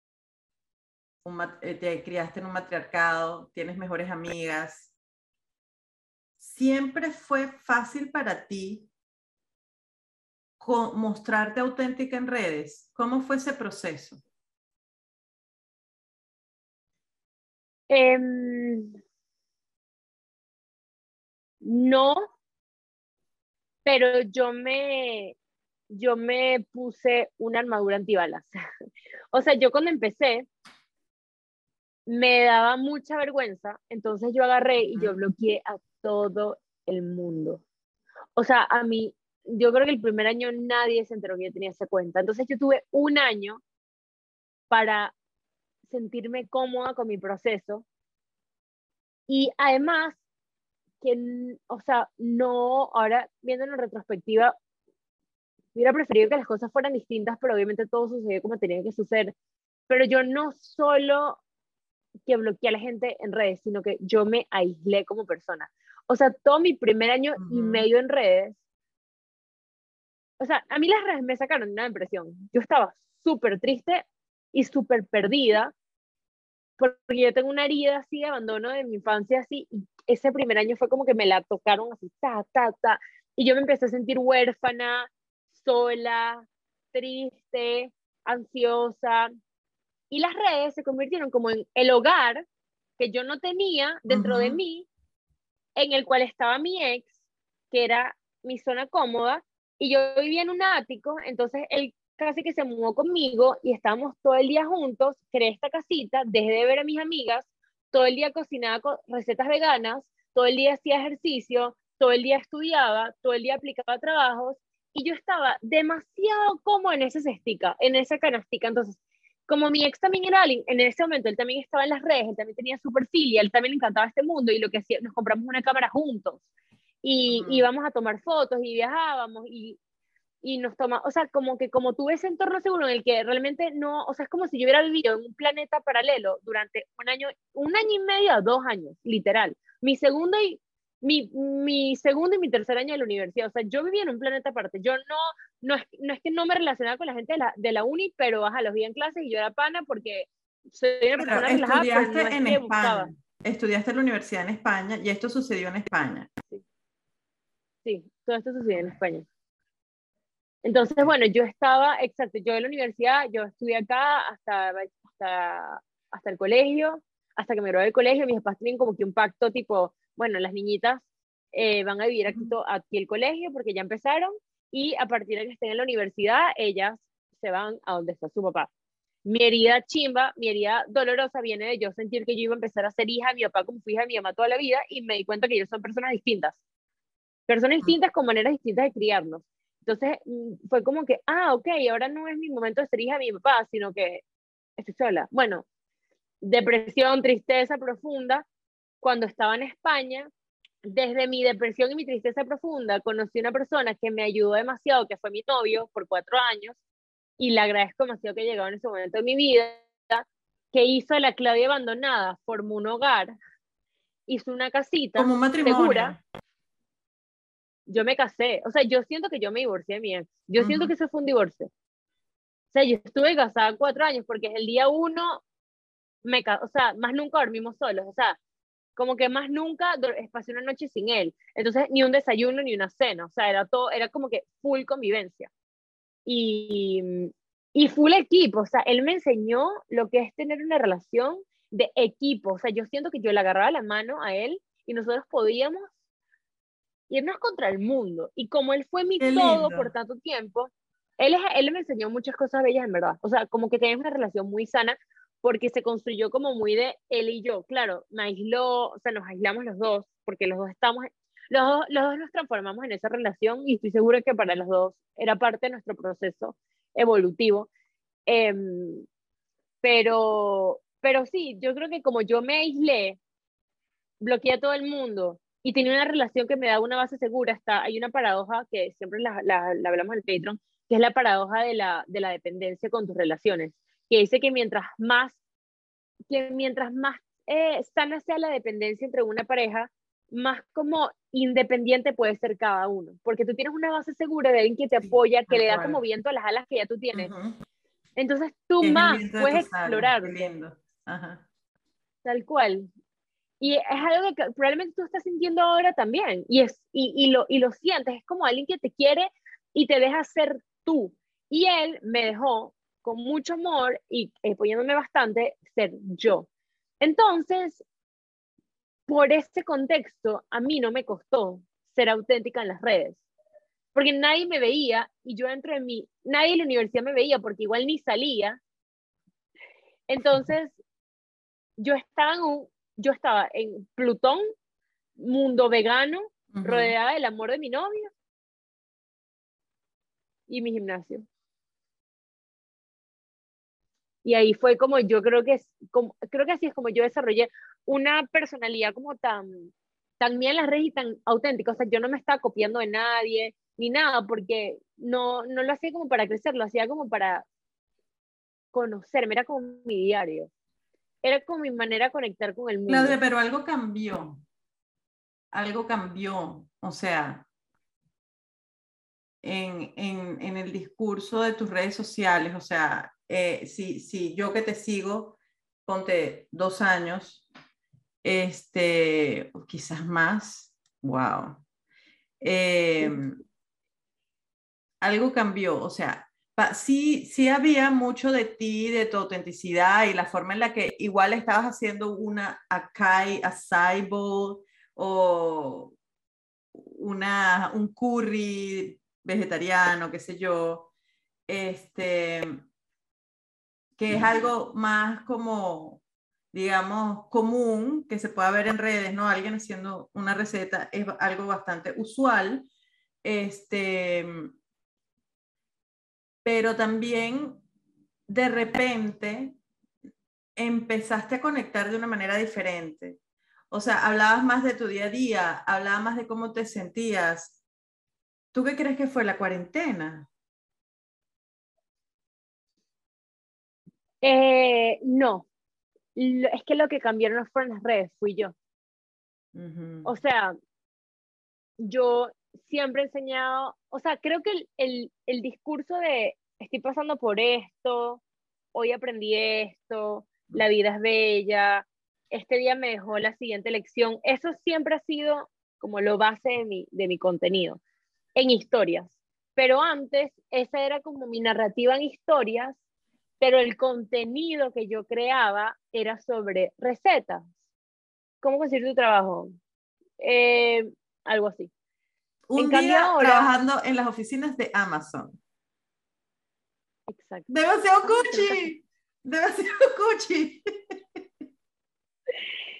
eh, te criaste en un matriarcado, tienes mejores amigas. ¿Siempre fue fácil para ti mostrarte auténtica en redes? ¿Cómo fue ese proceso? Em, no, pero yo me, yo me puse una armadura antibalas. (laughs) o sea, yo cuando empecé, me daba mucha vergüenza, entonces yo agarré y yo bloqueé a todo el mundo. O sea, a mí, yo creo que el primer año nadie se enteró que yo tenía esa cuenta. Entonces yo tuve un año para sentirme cómoda con mi proceso. Y además, que, o sea, no, ahora viendo en retrospectiva, hubiera preferido que las cosas fueran distintas, pero obviamente todo sucedió como tenía que suceder. Pero yo no solo que bloqueé a la gente en redes, sino que yo me aislé como persona. O sea, todo mi primer año y medio en redes, o sea, a mí las redes me sacaron una depresión. Yo estaba súper triste y súper perdida, porque yo tengo una herida así de abandono de mi infancia así, y ese primer año fue como que me la tocaron así, ta, ta, ta, y yo me empecé a sentir huérfana, sola, triste, ansiosa, y las redes se convirtieron como en el hogar que yo no tenía dentro de mí, en el cual estaba mi ex, que era mi zona cómoda, y yo vivía en un ático, entonces él casi que se mudó conmigo y estábamos todo el día juntos, creé esta casita, dejé de ver a mis amigas, todo el día cocinaba con recetas veganas, todo el día hacía ejercicio, todo el día estudiaba, todo el día aplicaba trabajos y yo estaba demasiado como en esa cestica, en esa canastica. Entonces, como mi ex también era alguien, en ese momento él también estaba en las redes, él también tenía su perfil y él también le encantaba este mundo y lo que hacía, nos compramos una cámara juntos y íbamos a tomar fotos y viajábamos y, y nos toma, o sea, como que como tuve ese entorno seguro en el que realmente no, o sea, es como si yo hubiera vivido en un planeta paralelo durante un año, un año y medio a dos años, literal. Mi segundo y mi, mi, segundo y mi tercer año de la universidad. O sea, yo vivía en un planeta aparte. Yo no, no es, no es que no me relacionaba con la gente de la, de la uni, pero ajá, los vi en clase y yo era pana porque soy una persona relajada. Estudiaste en España. Estudiaste en la universidad en España y esto sucedió en España. Sí. sí, todo esto sucedió en España. Entonces, bueno, yo estaba, exacto, yo en la universidad, yo estudié acá hasta, hasta, hasta el colegio, hasta que me gradué del colegio, mis papás tienen como que un pacto tipo, bueno, las niñitas eh, van a vivir aquí, aquí el colegio porque ya empezaron y a partir de que estén en la universidad, ellas se van a donde está su papá. Mi herida chimba, mi herida dolorosa viene de yo sentir que yo iba a empezar a ser hija de mi papá como fui hija de mi mamá toda la vida y me di cuenta que ellos son personas distintas. Personas distintas con maneras distintas de criarnos. Entonces mm, fue como que, ah, ok, ahora no es mi momento de ser hija de mi papá, sino que estoy sola. Bueno, depresión, tristeza profunda, cuando estaba en España, desde mi depresión y mi tristeza profunda, conocí una persona que me ayudó demasiado, que fue mi novio por cuatro años, y le agradezco demasiado que llegado en ese momento de mi vida, que hizo la Claudia abandonada, formó un hogar, hizo una casita Como un matrimonio. segura. Yo me casé, o sea, yo siento que yo me divorcié de mi ex, yo siento que eso fue un divorcio. O sea, yo estuve casada cuatro años porque es el día uno, me, o sea, más nunca dormimos solos, o sea, como que más nunca pasé una noche sin él. Entonces, ni un desayuno ni una cena, o sea, era todo, era como que full convivencia. Y, y full equipo, o sea, él me enseñó lo que es tener una relación de equipo, o sea, yo siento que yo le agarraba la mano a él y nosotros podíamos irnos contra el mundo. Y como él fue mi todo por tanto tiempo, él, él me enseñó muchas cosas bellas en verdad, o sea, como que tenemos una relación muy sana, porque se construyó como muy de él y yo. Claro, me aisló, o sea, nos aislamos los dos, porque los dos estamos, los dos, los dos nos transformamos en esa relación y estoy segura que para los dos era parte de nuestro proceso evolutivo. Em, pero, pero sí, yo creo que como yo me aislé, bloqueé a todo el mundo y tenía una relación que me da una base segura, está, hay una paradoja que siempre la, la, la hablamos en el Patreon, que es la paradoja de la, de la dependencia con tus relaciones que dice que mientras más, que mientras más eh, sana sea la dependencia entre una pareja, más como independiente puede ser cada uno, porque tú tienes una base segura de alguien que te apoya, que le da como viento a las alas que ya tú tienes. Entonces tú más puedes explorar. Tal cual. Y es algo que probablemente tú estás sintiendo ahora también. Y, es, y, lo, y lo sientes. Es como alguien que te quiere y te deja ser tú. Y él me dejó con mucho amor y apoyándome bastante, ser yo. Entonces, por este contexto, a mí no me costó ser auténtica en las redes, porque nadie me veía y yo dentro de mí, nadie en la universidad me veía porque igual ni salía. Entonces, yo estaba en, un, yo estaba en Plutón, mundo vegano, rodeada del amor de mi novio y mi gimnasio. Y ahí fue como yo creo que es, como, creo que así es como yo desarrollé una personalidad como tan, tan mía en las redes y tan auténtica. O sea, yo no me estaba copiando de nadie ni nada, porque no, no lo hacía como para crecer, lo hacía como para conocerme, era como mi diario. Era como mi manera de conectar con el mundo. Claudia, pero algo cambió. Algo cambió. O sea, en, en, en el discurso de tus redes sociales, o sea, eh, si, yo que te sigo, ponte dos años, este, quizás más, wow. Em, algo cambió, o sea, sí, sí había mucho de ti, de tu autenticidad y la forma en la que igual estabas haciendo una acai, acai o una, un curry vegetariano, qué sé yo. Este, que es algo más como digamos, común que se pueda ver en redes, ¿no? Alguien haciendo una receta es algo bastante usual. Este, pero también de repente empezaste a conectar de una manera diferente. O sea, hablabas más de tu día a día, hablabas más de cómo te sentías. ¿Tú qué crees que fue la cuarentena? Eh, no, es que lo que cambiaron no fueron las redes, fui yo. O sea, yo siempre he enseñado, o sea, creo que el, el, discurso de estoy pasando por esto, hoy aprendí esto, la vida es bella, este día me dejó la siguiente lección, eso siempre ha sido como lo base de mi, de mi contenido, en historias. Pero antes, esa era como mi narrativa en historias pero el contenido que yo creaba era sobre recetas. ¿Cómo conseguir tu trabajo? Eh, algo así. Un día trabajando en las oficinas de Amazon. Exacto. Demasiado cuchi. Demasiado cuchi.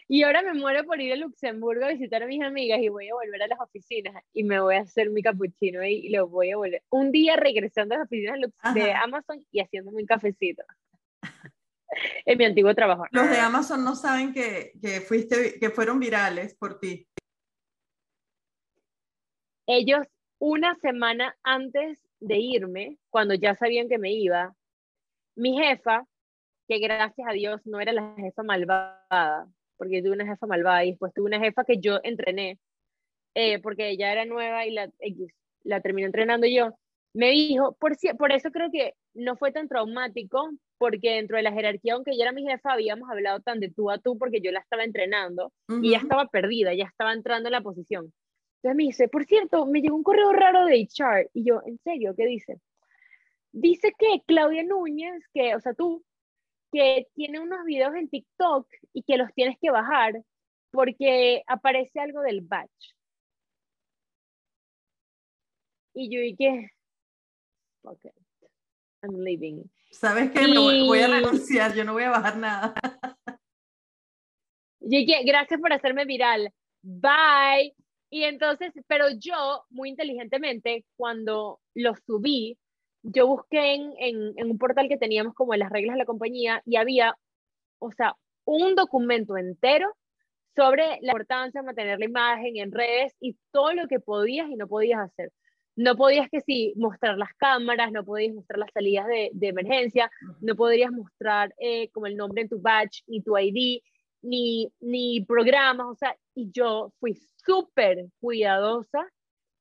Y ahora me muero por ir a Luxemburgo a visitar a mis amigas y voy a volver a las oficinas y me voy a hacer mi cappuccino y lo voy a volver. Un día regresando a las oficinas de Amazon y haciéndome un cafecito. (laughs) en mi antiguo trabajo. Los de Amazon no saben que, que, fuiste, que fueron virales por ti. Ellos, una semana antes de irme, cuando ya sabían que me iba, mi jefa, que gracias a Dios no era la jefa malvada, porque tuve una jefa malvada y después tuve una jefa que yo entrené, eh, porque ella era nueva y la, la terminé entrenando yo, me dijo, por, por eso creo que no fue tan traumático, porque dentro de la jerarquía, aunque ella era mi jefa, habíamos hablado tan de tú a tú porque yo la estaba entrenando y ya estaba perdida, ya estaba entrando en la posición. Entonces me dice, por cierto, me llegó un correo raro de HR. Y yo, ¿en serio? ¿Qué dice? Dice que Claudia Núñez, que, o sea, tú, que tiene unos videos en TikTok y que los tienes que bajar porque aparece algo del batch. Y yo dije, ok, I'm leaving. ¿Sabes qué? Me voy, a renunciar, yo no voy a bajar nada. Y dije, gracias por hacerme viral. Bye. Y entonces, pero yo, muy inteligentemente, cuando lo subí, yo busqué en, en, un portal que teníamos como las reglas de la compañía y había, o sea, un documento entero sobre la importancia de mantener la imagen en redes y todo lo que podías y no podías hacer. No podías que sí mostrar las cámaras, no podías mostrar las salidas de, de emergencia, no podrías mostrar eh, como el nombre en tu badge, ni tu ID, ni, ni programas, o sea, y yo fui súper cuidadosa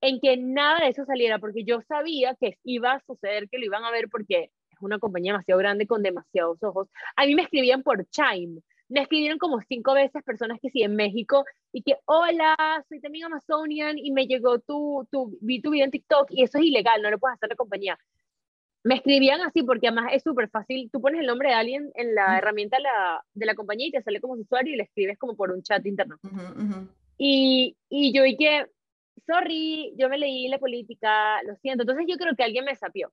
en que nada de eso saliera, porque yo sabía que iba a suceder, que lo iban a ver, porque es una compañía demasiado grande con demasiados ojos. A mí me escribían por Chime, me escribieron como cinco veces personas que sí en México y que, hola, soy también Amazonian y me llegó tu, tu, vi tu video en TikTok y eso es ilegal, no lo puedes hacer la compañía. Me escribían así porque además es súper fácil, tú pones el nombre de alguien en la herramienta de la, de la compañía y te sale como usuario y le escribes como por un chat interno. Y, y yo y que sorry, yo me leí la política, lo siento. Entonces yo creo que alguien me sapió.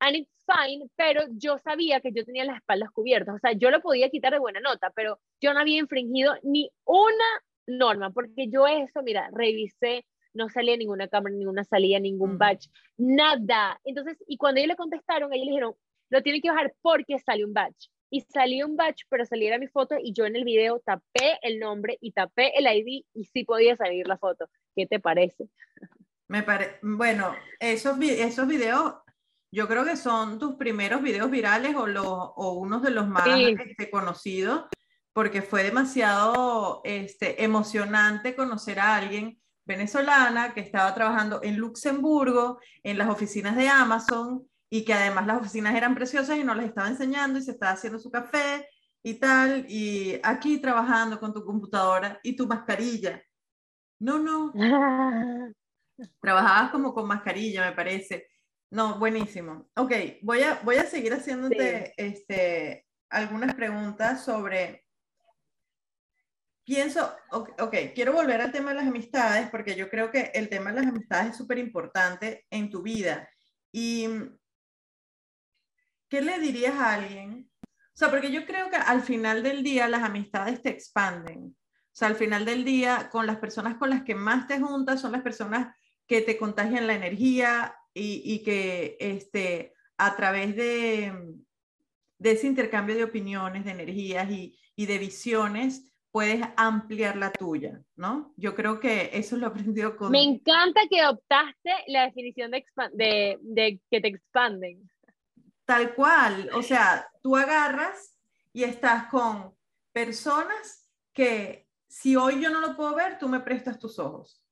And it's fine, pero yo sabía que yo tenía las espaldas cubiertas. O sea, yo lo podía quitar de buena nota, pero yo no había infringido ni una norma, porque yo eso, mira, revisé, no salía ninguna cámara, ninguna salida, ningún badge, nada. Entonces, y cuando ellos le contestaron, ellos le dijeron, lo tienen que bajar porque sale un badge y salí un batch, pero saliera mi foto y yo en el video tapé el nombre y tapé el ID y sí podía salir la foto. ¿Qué te parece? Me parece, bueno, esos, esos videos yo creo que son tus primeros videos virales o, los, o unos de los más este, conocidos, porque fue demasiado este, emocionante conocer a alguien venezolana que estaba trabajando en Luxemburgo, en las oficinas de Amazon, y que además las oficinas eran preciosas y no les estaba enseñando y se estaba haciendo su café y tal, y aquí trabajando con tu computadora y tu mascarilla. No, no. (laughs) Trabajabas como con mascarilla, me parece. No, buenísimo. Ok, voy a, voy a seguir haciéndote este, algunas preguntas sobre... Pienso, ok, ok, quiero volver al tema de las amistades porque yo creo que el tema de las amistades es súper importante en tu vida. Y ¿qué le dirías a alguien? O sea, porque yo creo que al final del día las amistades te expanden. O sea, al final del día, con las personas con las que más te juntas son las personas que te contagian la energía y, y que este, a través de, de, ese intercambio de opiniones, de energías y, y, de visiones, puedes ampliar la tuya, ¿no? Yo creo que eso lo he aprendido con... Me encanta que optaste la definición de, de, de que te expanden. Tal cual, o sea, tú agarras y estás con personas que si hoy yo no lo puedo ver, tú me prestas tus ojos.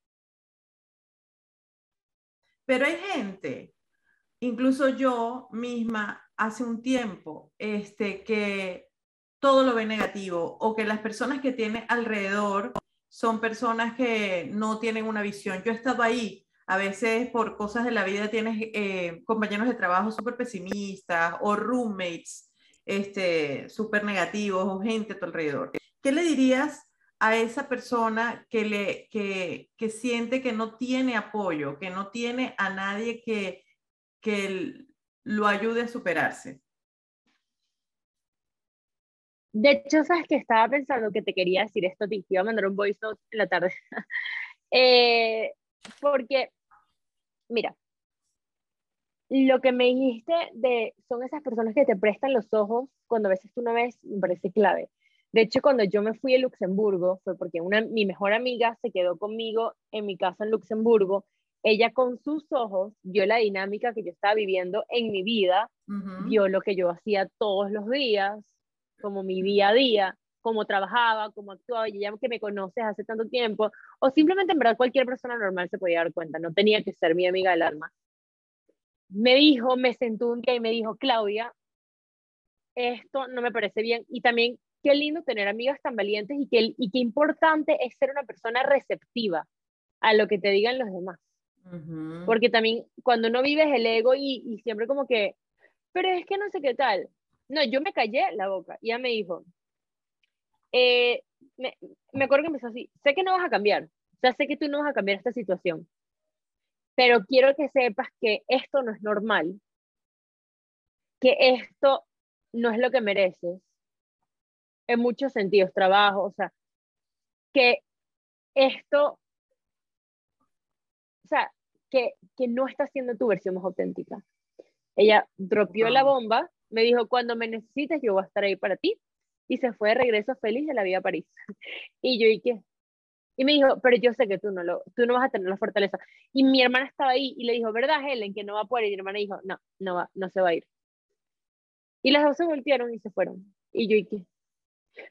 Pero hay gente, incluso yo misma hace un tiempo, este, que todo lo ve negativo o que las personas que tiene alrededor son personas que no tienen una visión. Yo he estado ahí a veces por cosas de la vida tienes eh, compañeros de trabajo súper pesimistas o roommates este, súper negativos o gente a tu alrededor. ¿Qué le dirías a esa persona que, le, que, que siente que no tiene apoyo, que no tiene a nadie que, que lo ayude a superarse? De hecho, sabes que estaba pensando que te quería decir esto, te iba a mandar un voice note en la tarde. (laughs) eh, porque, mira, lo que me dijiste de son esas personas que te prestan los ojos cuando a veces tú no ves, me parece clave. De hecho, cuando yo me fui a Luxemburgo fue porque una, mi mejor amiga se quedó conmigo en mi casa en Luxemburgo. Ella con sus ojos vio la dinámica que yo estaba viviendo en mi vida, vio lo que yo hacía todos los días, como mi día a día, cómo trabajaba, cómo actuaba, y ya que me conoces hace tanto tiempo, o simplemente en verdad cualquier persona normal se podía dar cuenta, no tenía que ser mi amiga del alma. Me dijo, me sentó un día y me dijo, Claudia, esto no me parece bien, y también qué lindo tener amigas tan valientes y qué, y qué importante es ser una persona receptiva a lo que te digan los demás. Porque también cuando no vives el ego y, y siempre como que, pero es que no sé qué tal. No, yo me callé la boca y ella me dijo, eh, me, me acuerdo que empezó así, sé que no vas a cambiar, o sea, sé que tú no vas a cambiar esta situación, pero quiero que sepas que esto no es normal, que esto no es lo que mereces, en muchos sentidos, trabajo, o sea, que esto, o sea, que, que no está siendo tu versión más auténtica. Ella dropió la bomba, me dijo, cuando me necesites, yo voy a estar ahí para ti, y se fue de regreso feliz de la vida a París. (laughs) Y yo, ¿y qué? Y me dijo, pero yo sé que tú no, lo, tú no vas a tener la fortaleza. Y mi hermana estaba ahí y le dijo, ¿verdad, Helen, que no va a poder? Y mi hermana dijo, no, no va, no se va a ir. Y las dos se voltearon y se fueron. Y yo, ¿y qué?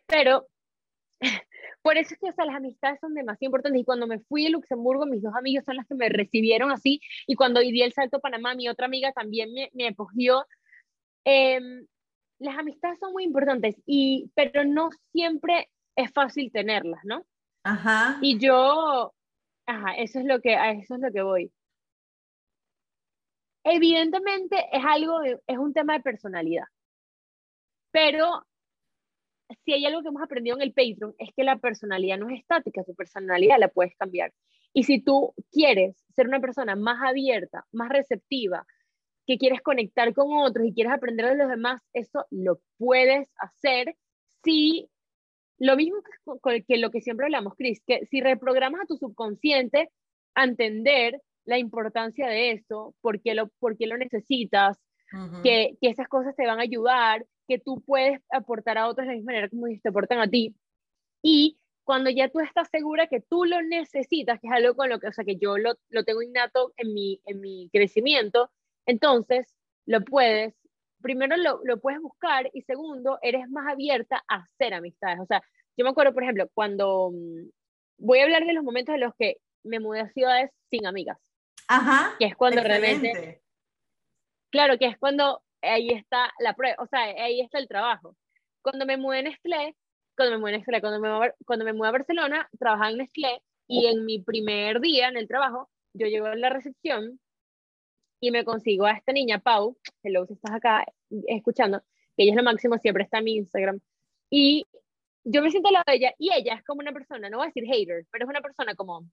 Pero, (laughs) por eso es que las amistades son demasiado importantes. Y cuando me fui a Luxemburgo, mis dos amigos son las que me recibieron así. Y cuando di el salto a Panamá, mi otra amiga también me, me acogió. Eh, las amistades son muy importantes, y, pero no siempre es fácil tenerlas, ¿no? Ajá. Y yo, ajá, eso es lo que, a eso es lo que voy. Evidentemente es algo, es un tema de personalidad, pero si hay algo que hemos aprendido en el Patreon es que la personalidad no es estática, tu personalidad la puedes cambiar. Y si tú quieres ser una persona más abierta, más receptiva, que quieres conectar con otros y quieres aprender de los demás, eso lo puedes hacer si, lo mismo que, lo que siempre hablamos, Chris, que si reprogramas a tu subconsciente a entender la importancia de eso, por qué lo, por qué lo necesitas, que, que, esas cosas te van a ayudar, que tú puedes aportar a otros de la misma manera como ellos te aportan a ti. Y cuando ya tú estás segura que tú lo necesitas, que es algo con lo que, o sea, que yo lo, lo tengo innato en mi, en mi crecimiento, entonces, lo puedes, primero lo, lo, puedes buscar y segundo, eres más abierta a hacer amistades. O sea, yo me acuerdo, por ejemplo, cuando mm, voy a hablar de los momentos en los que me mudé a ciudades sin amigas. Ajá. Que es cuando realmente... Claro, que es cuando ahí está la prueba, o sea, ahí está el trabajo. Cuando me mudé en Nestlé, cuando me mudé en Nestlé, cuando me, cuando me mudé a Barcelona, trabajaba en Nestlé y en mi primer día en el trabajo, yo llego a la recepción y me consigo a esta niña, Pau, hello, si estás acá escuchando, que ella es lo máximo, siempre está en mi Instagram, y yo me siento al lado de ella, y ella es como una persona, no voy a decir hater, pero es una persona como,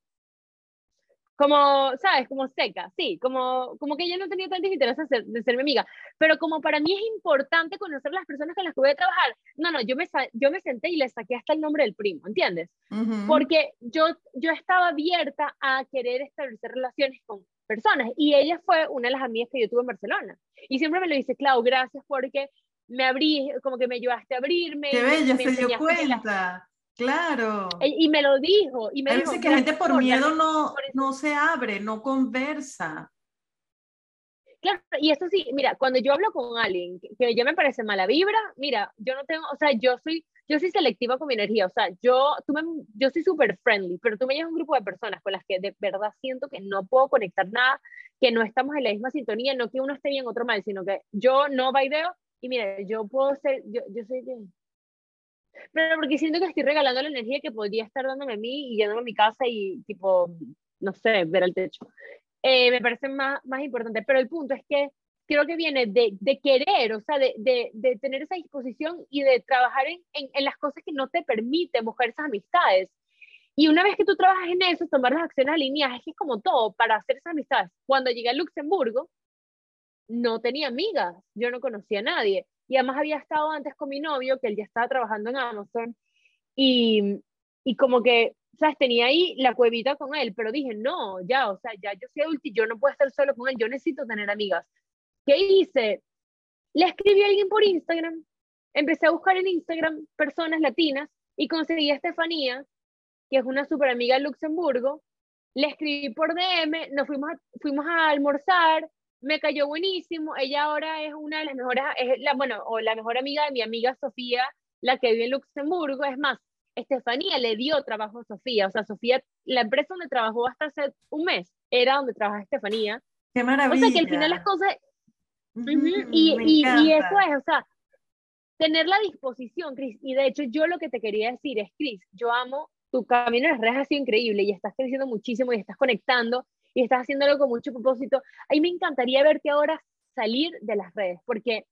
como, ¿sabes? Como seca, sí, como, como que ella no tenía tanto interés de ser, mi amiga, pero como para mí es importante conocer las personas con las que voy a trabajar, no, no, yo me, yo me senté y le saqué hasta el nombre del primo, ¿entiendes? Porque yo, yo estaba abierta a querer establecer relaciones con personas y ella fue una de las amigas que yo tuve en Barcelona y siempre me lo dice, Clau, gracias porque me abrí, como que me ayudaste a abrirme. Qué bella, se dio cuenta. Claro. Y, me lo dijo. Y me Hay dijo, que la gente por miedo no, no se abre, no conversa. Claro, y eso sí, mira, cuando yo hablo con alguien que, ya me parece mala vibra, mira, yo no tengo, o sea, yo soy, yo soy selectiva con mi energía, o sea, yo, tú me, yo soy súper friendly, pero tú me llevas un grupo de personas con las que de verdad siento que no puedo conectar nada, que no estamos en la misma sintonía, no que uno esté bien, otro mal, sino que yo no baileo, y mira, yo puedo ser, yo, yo soy bien pero porque siento que estoy regalando la energía que podría estar dándome a mí y yéndome a mi casa y tipo, no sé, ver el techo. Eh, me parece más, más importante, pero el punto es que creo que viene de, de querer, o sea, de, de, de, tener esa disposición y de trabajar en, en, en, las cosas que no te permiten buscar esas amistades. Y una vez que tú trabajas en eso, tomar las acciones alineadas, es que es como todo para hacer esas amistades. Cuando llegué a Luxemburgo, no tenía amigas, yo no conocía a nadie. Y además había estado antes con mi novio, que él ya estaba trabajando en Amazon, y, y como que, ¿sabes? Tenía ahí la cuevita con él, pero dije, no, ya, o sea, ya yo soy adulta y yo no puedo estar solo con él, yo necesito tener amigas. ¿Qué hice? Le escribí a alguien por Instagram, empecé a buscar en Instagram personas latinas y conseguí a Estefanía, que es una super amiga de Luxemburgo, le escribí por DM, nos fuimos fuimos a almorzar, me cayó buenísimo. Ella ahora es una de las mejores, es la, bueno, o la mejor amiga de mi amiga Sofía, la que vive en Luxemburgo. Es más, Estefanía le dio trabajo a Sofía. O sea, Sofía, la empresa donde trabajó hasta hace un mes era donde trabaja Estefanía. Qué maravilla. O sea, que al final las cosas... y, y, y, eso es, o sea, tener la disposición, Cris. Y de hecho, yo lo que te quería decir es, Cris, yo amo tu camino en las redes ha sido increíble y estás creciendo muchísimo y estás conectando y estás haciéndolo con mucho propósito. A mí me encantaría verte ahora salir de las redes, porque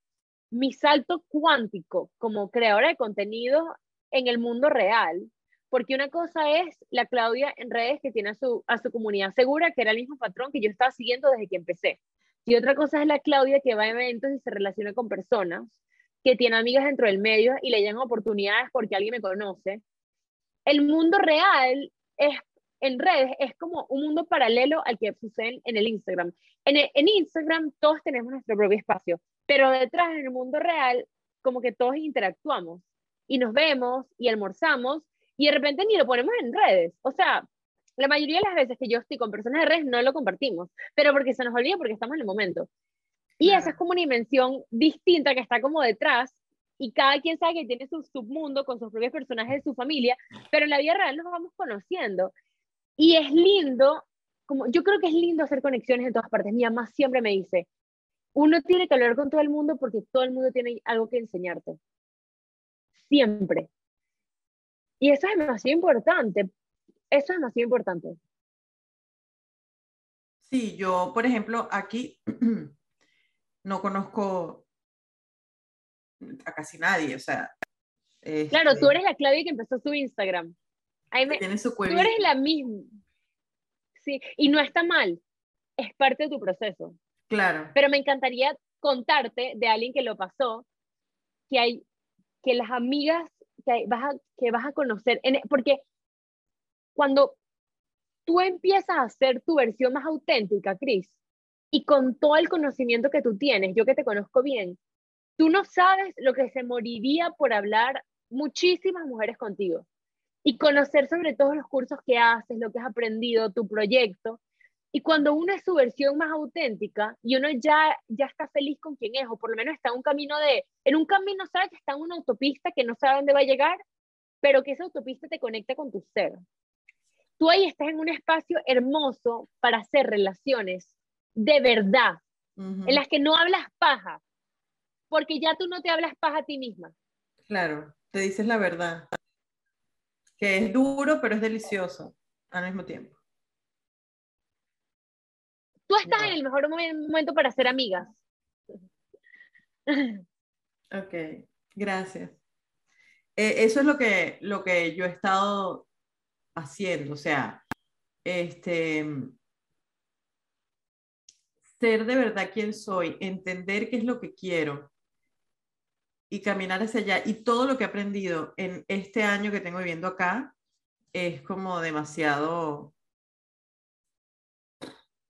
mi salto cuántico como creadora de contenido en el mundo real, porque una cosa es la Claudia en redes que tiene a su, a su comunidad segura, que era el mismo patrón que yo estaba siguiendo desde que empecé. Y otra cosa es la Claudia que va a eventos y se relaciona con personas, que tiene amigas dentro del medio y le llegan oportunidades porque alguien me conoce. El mundo real es en redes es como un mundo paralelo al que sucede en el Instagram. En, en Instagram todos tenemos nuestro propio espacio, pero detrás en el mundo real como que todos interactuamos y nos vemos y almorzamos y de repente ni lo ponemos en redes. O sea, la mayoría de las veces que yo estoy con personas de redes no lo compartimos, pero porque se nos olvida porque estamos en el momento. Y esa es como una dimensión distinta que está como detrás y cada quien sabe que tiene su submundo con sus propios personajes de su familia, pero en la vida real nos vamos conociendo. Y es lindo, como yo creo que es lindo hacer conexiones en todas partes. Mi mamá siempre me dice, uno tiene que hablar con todo el mundo porque todo el mundo tiene algo que enseñarte. Siempre. Y eso es demasiado importante. Eso es demasiado importante. Sí, yo, por ejemplo, aquí (clears throat) no conozco a casi nadie, o sea. Claro, tú este eres la Claudia que empezó su Instagram tiene su tú eres la misma. Sí, y no está mal, es parte de tu proceso. Claro. Pero me encantaría contarte de alguien que lo pasó, que hay, que las amigas que, vas, a, que vas a conocer, en, porque cuando tú empiezas a hacer tu versión más auténtica, Cris, y con todo el conocimiento que tú tienes, yo que te conozco bien, tú no sabes lo que se moriría por hablar muchísimas mujeres contigo y conocer sobre todos los cursos que haces, lo que has aprendido, tu proyecto. Y cuando uno es su versión más auténtica y uno ya, ya está feliz con quien es, o por lo menos está en un camino de, en un camino sabe que está en una autopista que no sabe dónde va a llegar, pero que esa autopista te conecta con tu ser. Tú ahí estás en un espacio hermoso para hacer relaciones de verdad, en las que no hablas paja, porque ya tú no te hablas paja a ti misma. Claro, te dices la verdad que es duro, pero es delicioso al mismo tiempo. Tú estás en el mejor momento para ser amigas. Ok, gracias. Eh, eso es lo que, lo que yo he estado haciendo, o sea, este, ser de verdad quien soy, entender qué es lo que quiero y caminar hacia allá. Y todo lo que he aprendido en este año que tengo viviendo acá es como demasiado,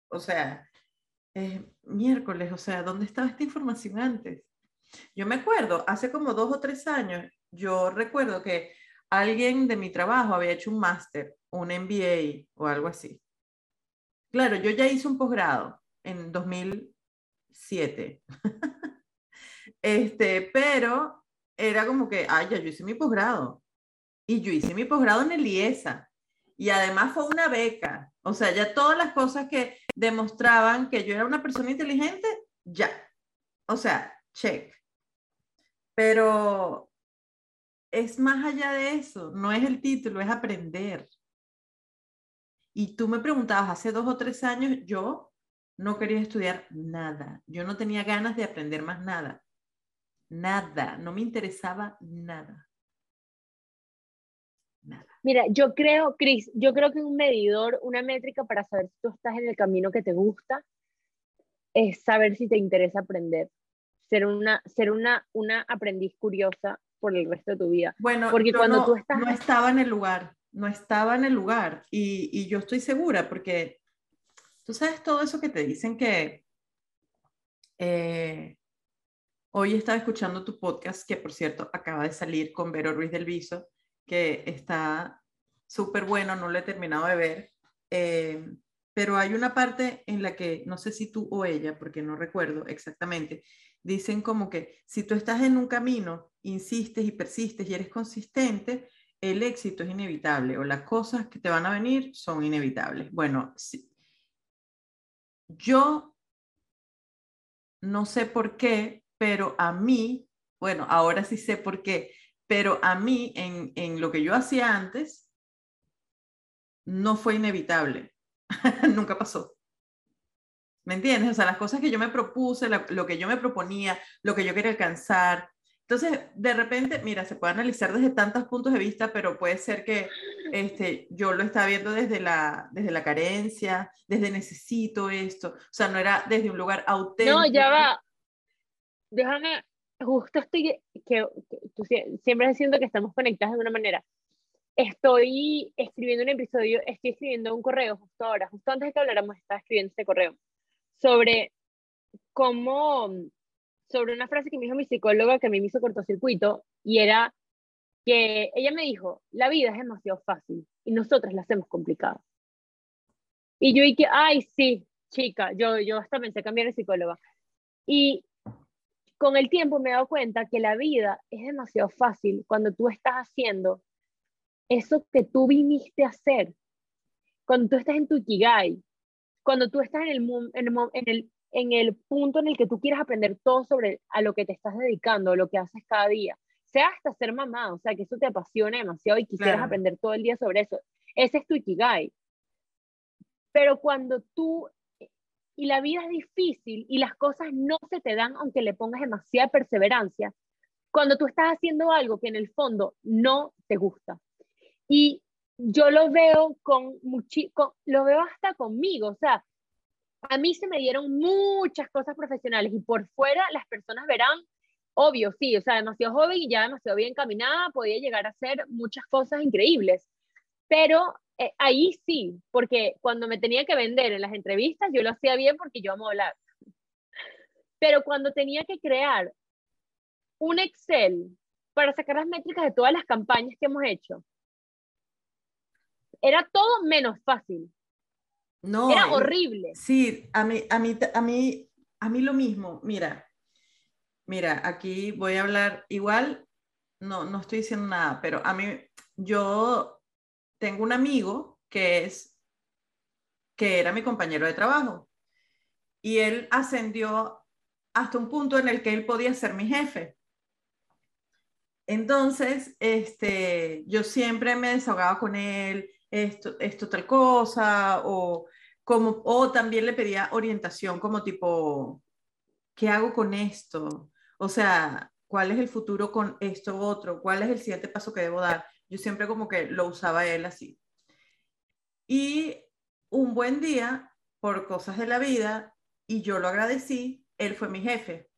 o sea, miércoles, o sea, ¿dónde estaba esta información antes? Yo me acuerdo, hace como dos o tres años, yo recuerdo que alguien de mi trabajo había hecho un máster, un MBA o algo así. Claro, yo ya hice un posgrado en 2007. (laughs) este, pero era como que, ay, ya yo hice mi posgrado. Y yo hice mi posgrado en el IESA. Y además fue una beca. O sea, ya todas las cosas que demostraban que yo era una persona inteligente, ya. O sea, check. Pero es más allá de eso, no es el título, es aprender. Y tú me preguntabas hace dos o tres años, yo no quería estudiar nada, yo no tenía ganas de aprender más nada, nada, no me interesaba nada. Mira, yo creo, Cris, yo creo que un medidor, una métrica para saber si tú estás en el camino que te gusta, es saber si te interesa aprender, ser una, ser una, una aprendiz curiosa por el resto de tu vida. Bueno, porque cuando no, tú estás... no estaba en el lugar, no estaba en el lugar y, y, yo estoy segura porque tú sabes todo eso que te dicen que eh, hoy estaba escuchando tu podcast que por cierto acaba de salir con Vero Ruiz del Viso que está súper bueno, no lo he terminado de ver. Eh, pero hay una parte en la que, no sé si tú o ella, porque no recuerdo exactamente, dicen como que si tú estás en un camino, insistes y persistes y eres consistente, el éxito es inevitable o las cosas que te van a venir son inevitables. Bueno, yo no sé por qué, pero a mí, bueno, ahora sí sé por qué, pero a mí en, en lo que yo hacía antes, no fue inevitable. (laughs) Nunca pasó. ¿Me entiendes? O sea, las cosas que yo me propuse, lo, que yo me proponía, lo que yo quería alcanzar. Entonces, de repente, mira, se puede analizar desde tantos puntos de vista, pero puede ser que este, yo lo estaba viendo desde la, desde la carencia, desde necesito esto. O sea, no era desde un lugar auténtico. No, ya va. Déjame, justo estoy, que, tú siempre siento que estamos conectados de una manera. Estoy escribiendo un episodio, estoy escribiendo un correo justo ahora, justo antes de que habláramos, estaba escribiendo este correo sobre cómo, sobre una frase que me dijo mi psicóloga que a mí me hizo cortocircuito y era que ella me dijo, la vida es demasiado fácil y nosotras la hacemos complicada. Y yo dije, ay, sí, chica, yo, yo hasta pensé cambiar de psicóloga. Y con el tiempo me he dado cuenta que la vida es demasiado fácil cuando tú estás haciendo eso que tú viniste a hacer. Cuando tú estás en tu Ikigai, cuando tú estás en el, en el, en el, punto en el que tú quieres aprender todo sobre a lo que te estás dedicando, lo que haces cada día, sea hasta ser mamá, o sea, que eso te apasiona demasiado y quisieras aprender todo el día sobre eso. Ese es tu Ikigai. Pero cuando tú, y la vida es difícil y las cosas no se te dan aunque le pongas demasiada perseverancia, cuando tú estás haciendo algo que en el fondo no te gusta. Y yo lo veo con, mucho, lo veo hasta conmigo, o sea, a mí se me dieron muchas cosas profesionales y por fuera las personas verán, obvio, sí, o sea, demasiado joven y ya demasiado bien caminada, podía llegar a hacer muchas cosas increíbles, pero eh, ahí sí, porque cuando me tenía que vender en las entrevistas, yo lo hacía bien porque yo amo hablar. Pero cuando tenía que crear un Excel para sacar las métricas de todas las campañas que hemos hecho, era todo menos fácil. No. Era horrible. Sí, a mí, a mí, a mí, a mí lo mismo. Mira, mira, aquí voy a hablar igual, no, no estoy diciendo nada, pero a mí, yo tengo un amigo que es, que era mi compañero de trabajo y él ascendió hasta un punto en el que él podía ser mi jefe. Entonces, este, yo siempre me desahogaba con él, esto, esto tal cosa, o, como, o también le pedía orientación como tipo, ¿qué hago con esto? O sea, ¿cuál es el futuro con esto otro? ¿Cuál es el siguiente paso que debo dar? Yo siempre como que lo usaba él así. Y un buen día, por cosas de la vida, y yo lo agradecí, él fue mi jefe.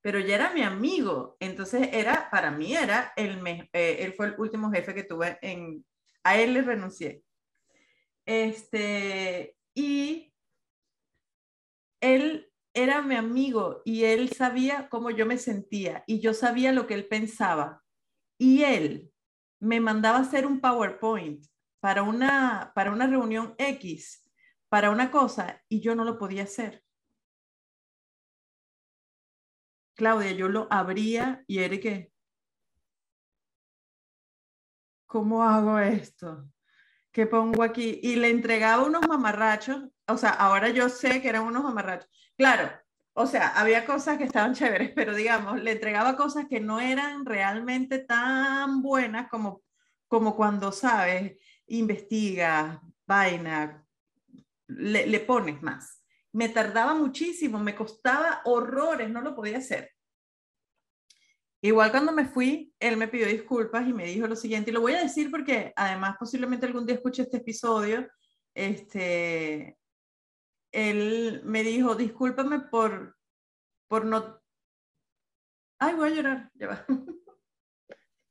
Pero ya era mi amigo, entonces era, para mí era, el eh, él fue el último jefe que tuve en, a él le renuncié. Este, y él era mi amigo y él sabía cómo yo me sentía y yo sabía lo que él pensaba. Y él me mandaba hacer un PowerPoint para una, para una reunión X, para una cosa, y yo no lo podía hacer. Claudia, yo lo abría y era que, ¿cómo hago esto? ¿Qué pongo aquí? Y le entregaba unos mamarrachos, o sea, ahora yo sé que eran unos mamarrachos. Claro, o sea, había cosas que estaban chéveres, pero digamos, le entregaba cosas que no eran realmente tan buenas como, como cuando, sabes, investiga, vaina, le, le pones más. Me tardaba muchísimo, me costaba horrores, no lo podía hacer. Igual cuando me fui, él me pidió disculpas y me dijo lo siguiente, y lo voy a decir porque además posiblemente algún día escuche este episodio, este, él me dijo, discúlpame por, por no... Ay, voy a llorar, ya va. (laughs)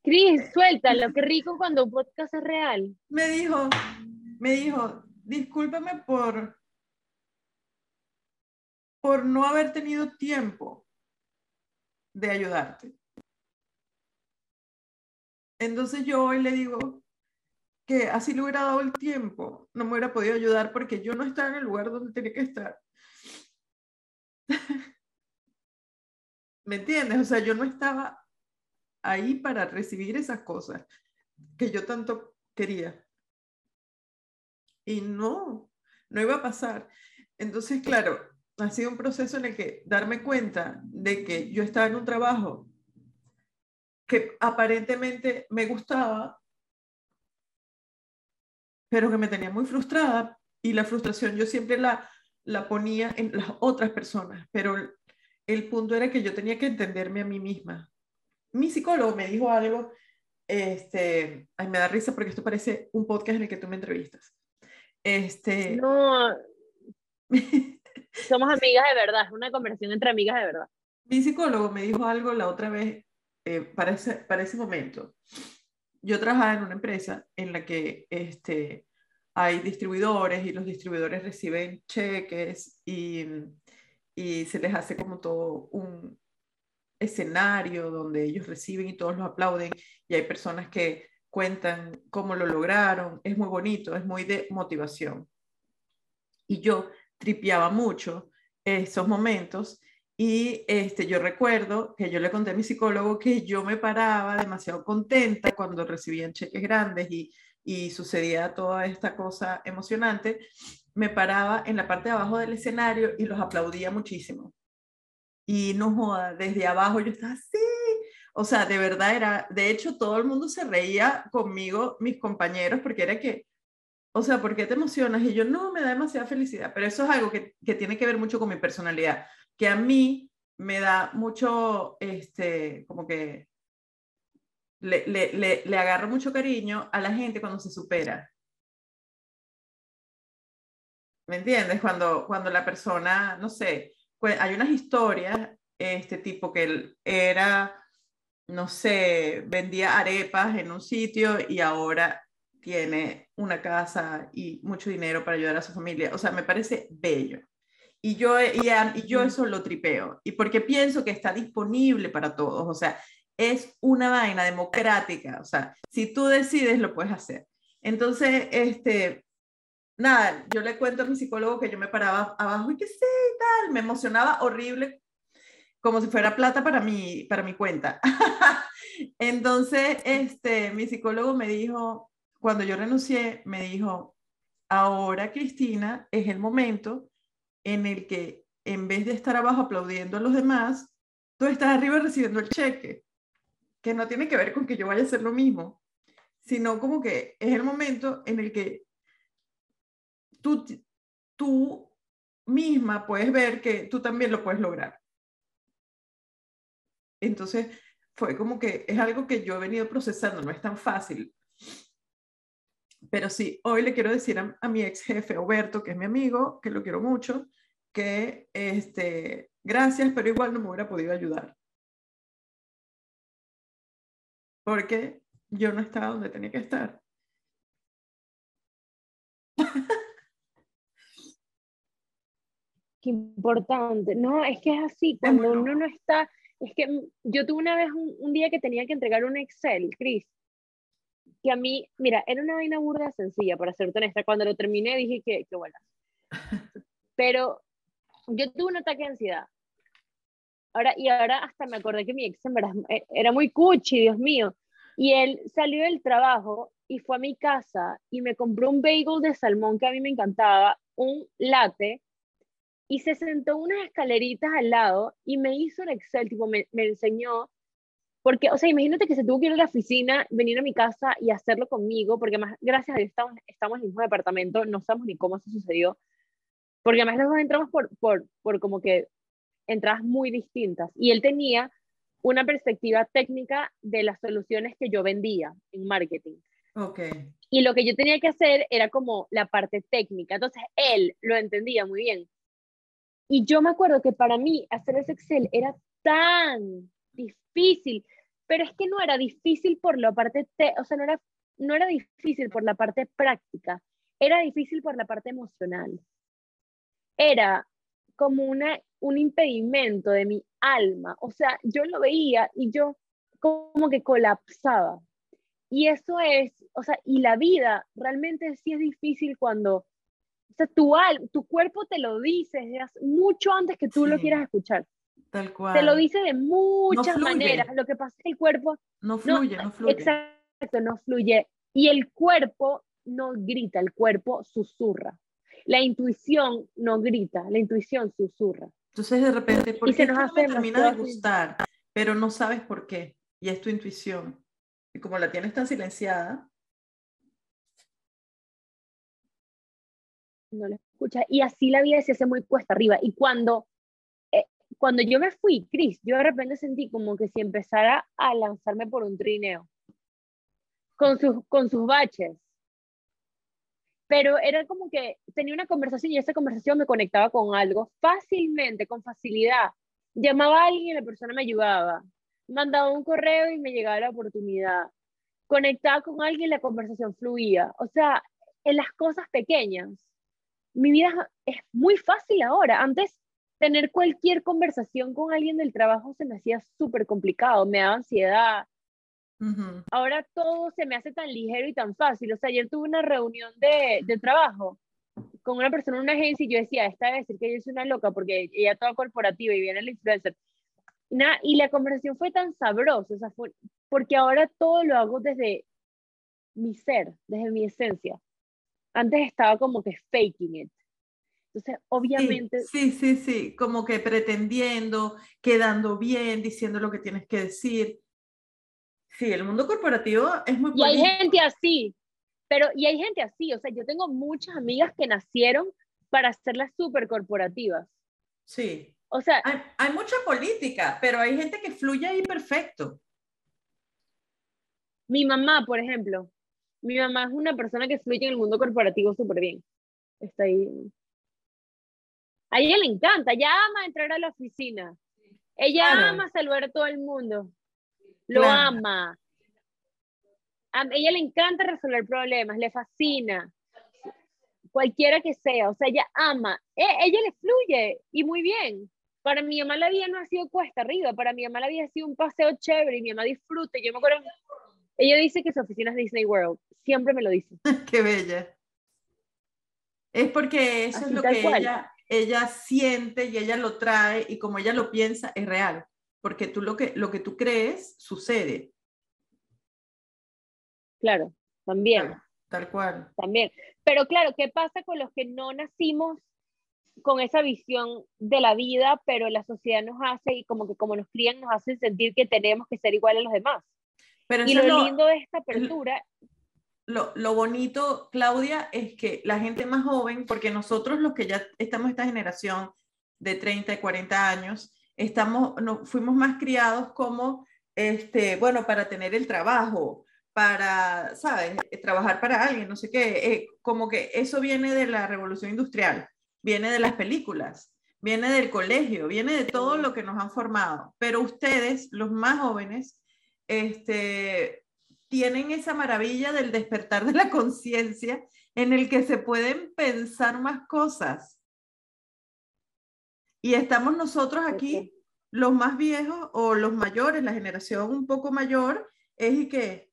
Cris, suéltalo, qué rico cuando un podcast es real. Me dijo, me dijo, discúlpame por, por no haber tenido tiempo de ayudarte. Entonces yo hoy le digo que así le hubiera dado el tiempo, no me hubiera podido ayudar porque yo no estaba en el lugar donde tenía que estar. (laughs) ¿Me entiendes? O sea, yo no estaba ahí para recibir esas cosas que yo tanto quería. Y no, no iba a pasar. Entonces, claro, ha sido un proceso en el que darme cuenta de que yo estaba en un trabajo que aparentemente me gustaba, pero que me tenía muy frustrada y la frustración yo siempre la, la ponía en las otras personas, pero el punto era que yo tenía que entenderme a mí misma mi psicólogo me dijo algo, este, ay, me da risa porque esto parece un podcast en el que tú me entrevistas. Este, no, (laughs) somos amigas de verdad, es una conversación entre amigas de verdad. Mi psicólogo me dijo algo la otra vez, eh, para, ese, para ese momento. Yo trabajaba en una empresa en la que este, hay distribuidores y los distribuidores reciben cheques y, y se les hace como todo un, escenario donde ellos reciben y todos los aplauden y hay personas que cuentan cómo lo lograron. Es muy bonito, es muy de motivación. Y yo tripeaba mucho esos momentos y este, yo recuerdo que yo le conté a mi psicólogo que yo me paraba demasiado contenta cuando recibían cheques grandes y, y sucedía toda esta cosa emocionante. Me paraba en la parte de abajo del escenario y los aplaudía muchísimo y no joda, desde abajo yo estaba así. O sea, de verdad era, de hecho todo el mundo se reía conmigo, mis compañeros, porque era que, o sea, ¿por qué te emocionas? Y yo, no, me da demasiada felicidad, pero eso es algo que, que tiene que ver mucho con mi personalidad, que a mí me da mucho, este, como que le, agarro mucho cariño a la gente cuando se supera. ¿Me entiendes? Cuando, cuando la persona, no sé, hay unas historias, este tipo que él era, no sé, vendía arepas en un sitio y ahora tiene una casa y mucho dinero para ayudar a su familia. O sea, me parece bello. Y yo, y, y yo eso lo tripeo. Y porque pienso que está disponible para todos. O sea, es una vaina democrática. O sea, si tú decides, lo puedes hacer. Entonces, este, nada, yo le cuento a mi psicólogo que yo me paraba abajo y que sí, tal, me emocionaba horrible, como si fuera plata para mi, para mi cuenta. (laughs) Entonces, este, mi psicólogo me dijo, cuando yo renuncié, me dijo, ahora Cristina, es el momento en el que en vez de estar abajo aplaudiendo a los demás, tú estás arriba recibiendo el cheque, que no tiene que ver con que yo vaya a hacer lo mismo, sino como que es el momento en el que tú, tú misma puedes ver que tú también lo puedes lograr. Entonces, fue como que es algo que yo he venido procesando, no es tan fácil. Pero sí, hoy le quiero decir a, mi ex jefe, Oberto, que es mi amigo, que lo quiero mucho, que este, gracias, pero igual no me hubiera podido ayudar. Porque yo no estaba donde tenía que estar. (laughs) Qué importante. No, es que es así, cuando uno no está, es que yo tuve una vez un, día que tenía que entregar un Excel, Chris, que a mí, mira, era una vaina burda sencilla, para ser honesta. Cuando lo terminé dije que, que bueno. (laughs) Pero yo tuve un ataque de ansiedad. Ahora, y ahora hasta me acordé que mi ex en eh, era muy cuchi, Dios mío. Y él salió del trabajo y fue a mi casa y me compró un bagel de salmón que a mí me encantaba, un latte, y se sentó unas escaleritas al lado y me hizo el Excel, tipo, me, me enseñó, porque, o sea, imagínate que se tuvo que ir a la oficina, venir a mi casa y hacerlo conmigo, porque más, gracias a Dios estamos, estamos en el mismo departamento, no sabemos ni cómo se sucedió, porque además los dos entramos por, por, por como que entradas muy distintas, y él tenía una perspectiva técnica de las soluciones que yo vendía en marketing. Okay. Y lo que yo tenía que hacer era como la parte técnica. Entonces, él lo entendía muy bien. Y yo me acuerdo que para mí hacer ese Excel era tan difícil, pero es que no era difícil por la parte, o sea, no era, no era difícil por la parte práctica, era difícil por la parte emocional. Era como una, un impedimento de mi alma, o sea, yo lo veía y yo como que colapsaba. Y eso es, o sea, y la vida realmente sí es difícil cuando, o sea, tu, al, tu cuerpo te lo dice mucho antes que tú lo quieras escuchar. Tal cual. Te lo dice de muchas maneras. Lo que pasa es que el cuerpo... No fluye, no, no fluye. Exacto, no fluye. Y el cuerpo no grita, el cuerpo susurra. La intuición no grita, la intuición susurra. Entonces de repente, ¿por qué no me termina de gustar? Pero no sabes por qué. Y es tu intuición. Y como la tienes tan silenciada. No la escucha. Y así la vida se hace muy cuesta arriba. Y cuando, eh, cuando yo me fui, Cris, yo de repente sentí como que si empezara a lanzarme por un trineo. Con sus, con sus baches. Pero era como que tenía una conversación y esa conversación me conectaba con algo fácilmente, con facilidad. Llamaba a alguien y la persona me ayudaba mandaba un correo y me llegaba la oportunidad. Conectaba con alguien y la conversación fluía. O sea, en las cosas pequeñas. Mi vida es muy fácil ahora. Antes, tener cualquier conversación con alguien del trabajo se me hacía súper complicado, me daba ansiedad. Ahora todo se me hace tan ligero y tan fácil. O sea, ayer tuve una reunión de, de trabajo con una persona en una agencia y yo decía, esta debe decir que yo soy una loca porque ella toda corporativa y viene el influencer y la conversación fue tan sabrosa, o sea, fue, porque ahora todo lo hago desde mi ser, desde mi esencia. Antes estaba como que faking it. Entonces, obviamente... Sí, sí, sí, como que pretendiendo, quedando bien, diciendo lo que tienes que decir. Sí, el mundo corporativo es muy... Y hay gente así, pero y hay gente así, o sea, yo tengo muchas amigas que nacieron para hacerlas súper corporativas. Sí. O sea, hay, mucha política, pero hay gente que fluye ahí perfecto. Mi mamá, por ejemplo, mi mamá es una persona que fluye en el mundo corporativo súper bien. Está ahí. A ella le encanta, ella ama entrar a la oficina. Ella ama saludar a todo el mundo. Lo ama. A ella le encanta resolver problemas, le fascina cualquiera que sea, o sea, ella ama, e, ella le fluye y muy bien. Para mi mamá la vida no ha sido cuesta arriba, para mi mamá la vida ha sido un paseo chévere y mi mamá disfruta. Yo me acuerdo, ella dice que su oficina es Disney World, siempre me lo dice. (laughs) Qué bella. Es porque eso es lo que ella, ella siente y ella lo trae y como ella lo piensa es real, porque tú lo que, lo que tú crees sucede. Claro, también. tal cual. También. Pero claro, ¿qué pasa con los que no nacimos con esa visión de la vida, pero la sociedad nos hace y como que como nos crían nos hace sentir que tenemos que ser igual a los demás. Pero y lo, lindo de esta apertura... Lo, lo, bonito, Claudia, es que la gente más joven, porque nosotros los que ya estamos esta generación de 30 y 40 años, estamos, no, fuimos más criados como, este, bueno, para tener el trabajo, para, ¿sabes? Trabajar para alguien, no sé qué, eh, como que eso viene de la revolución industrial viene de las películas. viene del colegio, viene de todo lo que nos han formado. Pero ustedes, los más jóvenes, este, tienen esa maravilla del despertar de la (laughs) conciencia en el que se pueden pensar más cosas. Y estamos nosotros aquí, los más viejos o los mayores, la generación un poco mayor, es y que,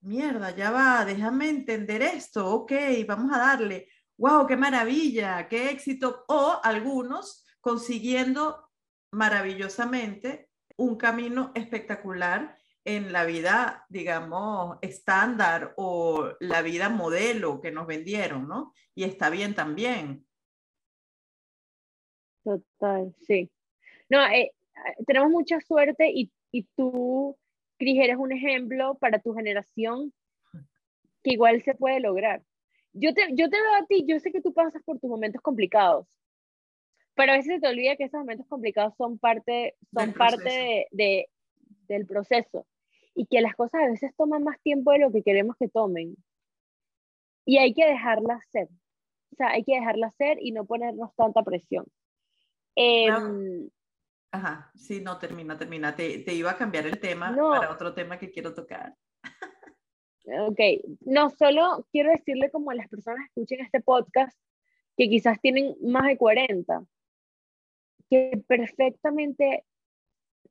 mierda, ya va, déjame entender esto, ok, vamos a darle, wow, qué maravilla, qué éxito, o algunos consiguiendo maravillosamente un camino espectacular en la vida, digamos, estándar o la vida modelo que nos vendieron, ¿no? Y está bien también. Total, sí. No, eh, tenemos mucha suerte y, y tú, Cris, eres un ejemplo para tu generación que igual se puede lograr. Yo te, yo te veo a ti, yo sé que tú pasas por tus momentos complicados, pero a veces te olvida que esos momentos complicados son parte, son parte de, de, del proceso y que las cosas a veces toman más tiempo de lo que queremos que tomen. Y hay que dejarlas ser. O sea, hay que dejarlas ser y no ponernos tanta presión. Em, Ajá, sí, no, termina, termina. Te, te, iba a cambiar el tema para otro tema que quiero tocar. Ok, no, solo quiero decirle como a las personas que escuchen este podcast que quizás tienen más de 40, que perfectamente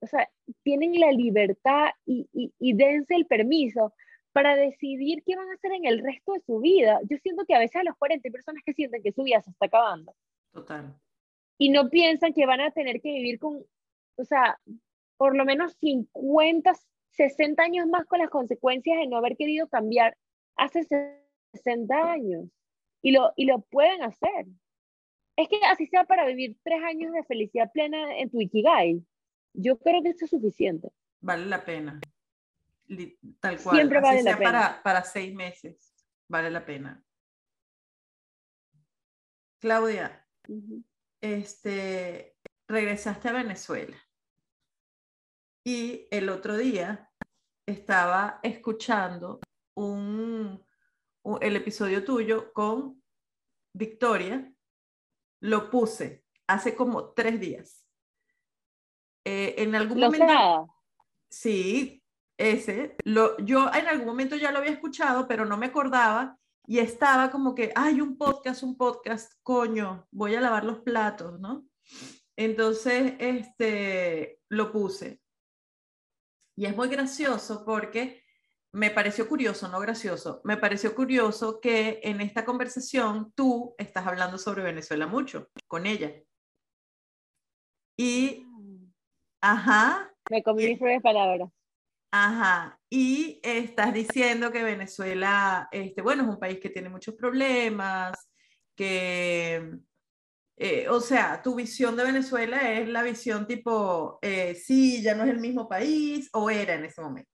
o sea, tienen la libertad y, y, dense el permiso para decidir qué van a hacer en el resto de su vida. Yo siento que a veces a los 40 hay personas que sienten que su vida se está acabando. Total. Y no piensan que van a tener que vivir con, o sea, por lo menos 50, 60 años más con las consecuencias de no haber querido cambiar hace 60 años. Y lo, y lo pueden hacer. Es que así sea para vivir tres años de felicidad plena en tu Ikigai. Yo creo que esto es suficiente. Vale la pena. Tal cual. Siempre vale la pena. Para, para seis meses. Vale la pena. Claudia, este, regresaste a Venezuela. Y el otro día estaba escuchando un, el episodio tuyo con Victoria. Lo puse hace como tres días. Eh, en algún momento... Sí, ese. Lo, yo en algún momento ya lo había escuchado, pero no me acordaba y estaba como que, hay un podcast, un podcast, coño, voy a lavar los platos, ¿no? Entonces, este, lo puse. Y es muy gracioso porque me pareció curioso, no gracioso, me pareció curioso que en esta conversación tú estás hablando sobre Venezuela mucho con ella. Y Ajá. Me comí mis propias palabras. Ajá. Y estás diciendo que Venezuela, este, bueno, es un país que tiene muchos problemas, que, eh, o sea, tu visión de Venezuela es la visión tipo, eh, sí, ya no es el mismo país, o era en ese momento.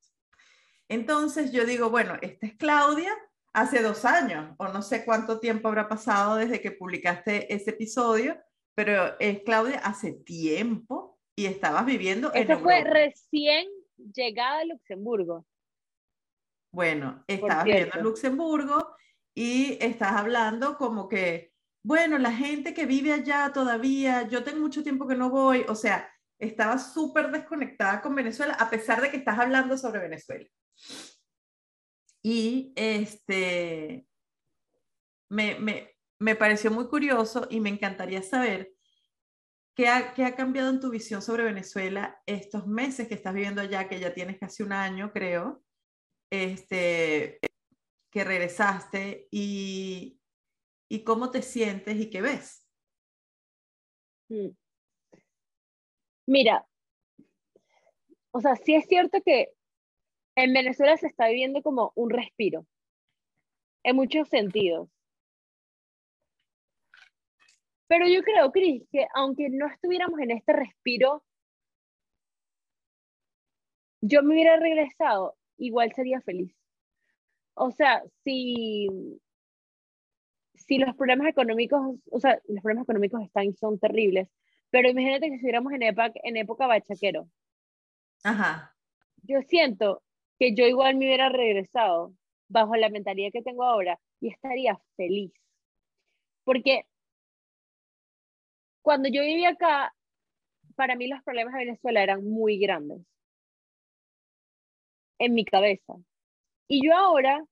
Entonces yo digo, bueno, esta es Claudia hace dos años, o no sé cuánto tiempo habrá pasado desde que publicaste ese episodio, pero es Claudia hace tiempo y estabas viviendo en Eso fue recién llegada a Luxemburgo. Bueno, estabas viviendo en Luxemburgo y estás hablando como que, bueno, la gente que vive allá todavía, yo tengo mucho tiempo que no voy, o sea, estaba súper desconectada con Venezuela a pesar de que estás hablando sobre Venezuela. Y este, me, me, me pareció muy curioso y me encantaría saber ¿Qué ha, ¿Qué ha, cambiado en tu visión sobre Venezuela estos meses que estás viviendo allá, que ya tienes casi un año, creo, este, que regresaste y, y cómo te sientes y qué ves? Mm. Mira, o sea, sí es cierto que en Venezuela se está viviendo como un respiro, en muchos sentidos. Pero yo creo, Cris, que aunque no estuviéramos en este respiro, yo me hubiera regresado, igual sería feliz. O sea, si, si los problemas económicos, o sea, los problemas económicos están son terribles, pero imagínate que estuviéramos en época, en época bachaquero. Ajá. Yo siento que yo igual me hubiera regresado bajo la mentalidad que tengo ahora y estaría feliz. Porque cuando yo vivía acá, para mí los problemas de Venezuela eran muy grandes en mi cabeza. Y yo ahora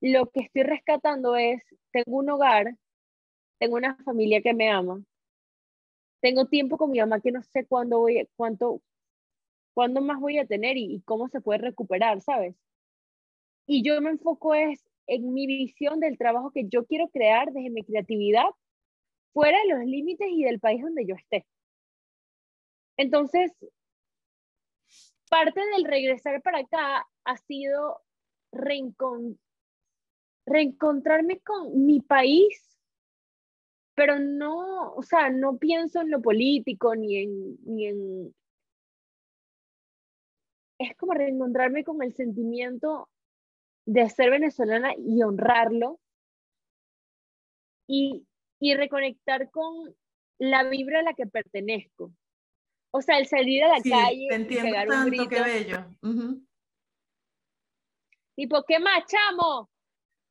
lo que estoy rescatando es, tengo un hogar, tengo una familia que me ama, tengo tiempo con mi mamá que no sé cuándo voy, cuánto, cuándo más voy a tener y, y cómo se puede recuperar, ¿sabes? Y yo me enfoco es en mi visión del trabajo que yo quiero crear desde mi creatividad, fuera de los límites y del país donde yo esté. Entonces, parte del regresar para acá ha sido reencontrarme con mi país, pero no, o sea, no pienso en lo político ni en, ni en... Es como reencontrarme con el sentimiento de ser venezolana y honrarlo y, y reconectar con la vibra a la que pertenezco. O sea, el salir a la calle te y pegar un grito. Qué bello. Tipo, ¿qué más, chamo?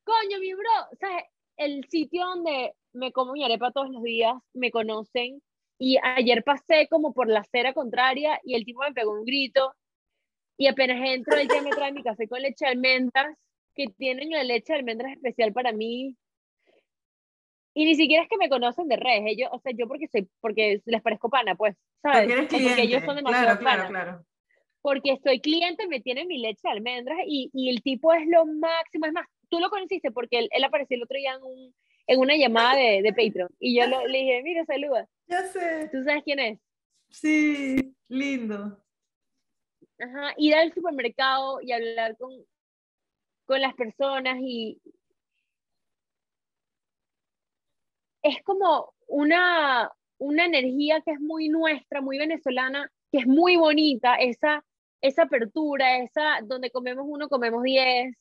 Coño, mi bro. O sea, el sitio donde me como mi arepa todos los días, me conocen. Y ayer pasé como por la acera contraria y el tipo me pegó un grito. Y apenas entro, él ya me trae mi café con leche de almendras que tienen la leche de almendras especial para mí. Y ni siquiera es que me conocen de redes, ellos, o sea, yo porque soy, porque les parezco pana, pues, ¿sabes? Porque, ellos son demasiado claro, claro, Porque soy cliente, me tienen mi leche de almendras y, y, el tipo es lo máximo. Es más, tú lo conociste porque él, él apareció el otro día en, un, en una llamada de, de Patreon y yo le dije, mira, saluda. (laughs) Ya sé. ¿Tú sabes quién es? Sí, lindo. Ajá, ir al supermercado y hablar con, con las personas y es como una, una energía que es muy nuestra, muy venezolana, que es muy bonita, esa, esa apertura, esa donde comemos uno, comemos diez,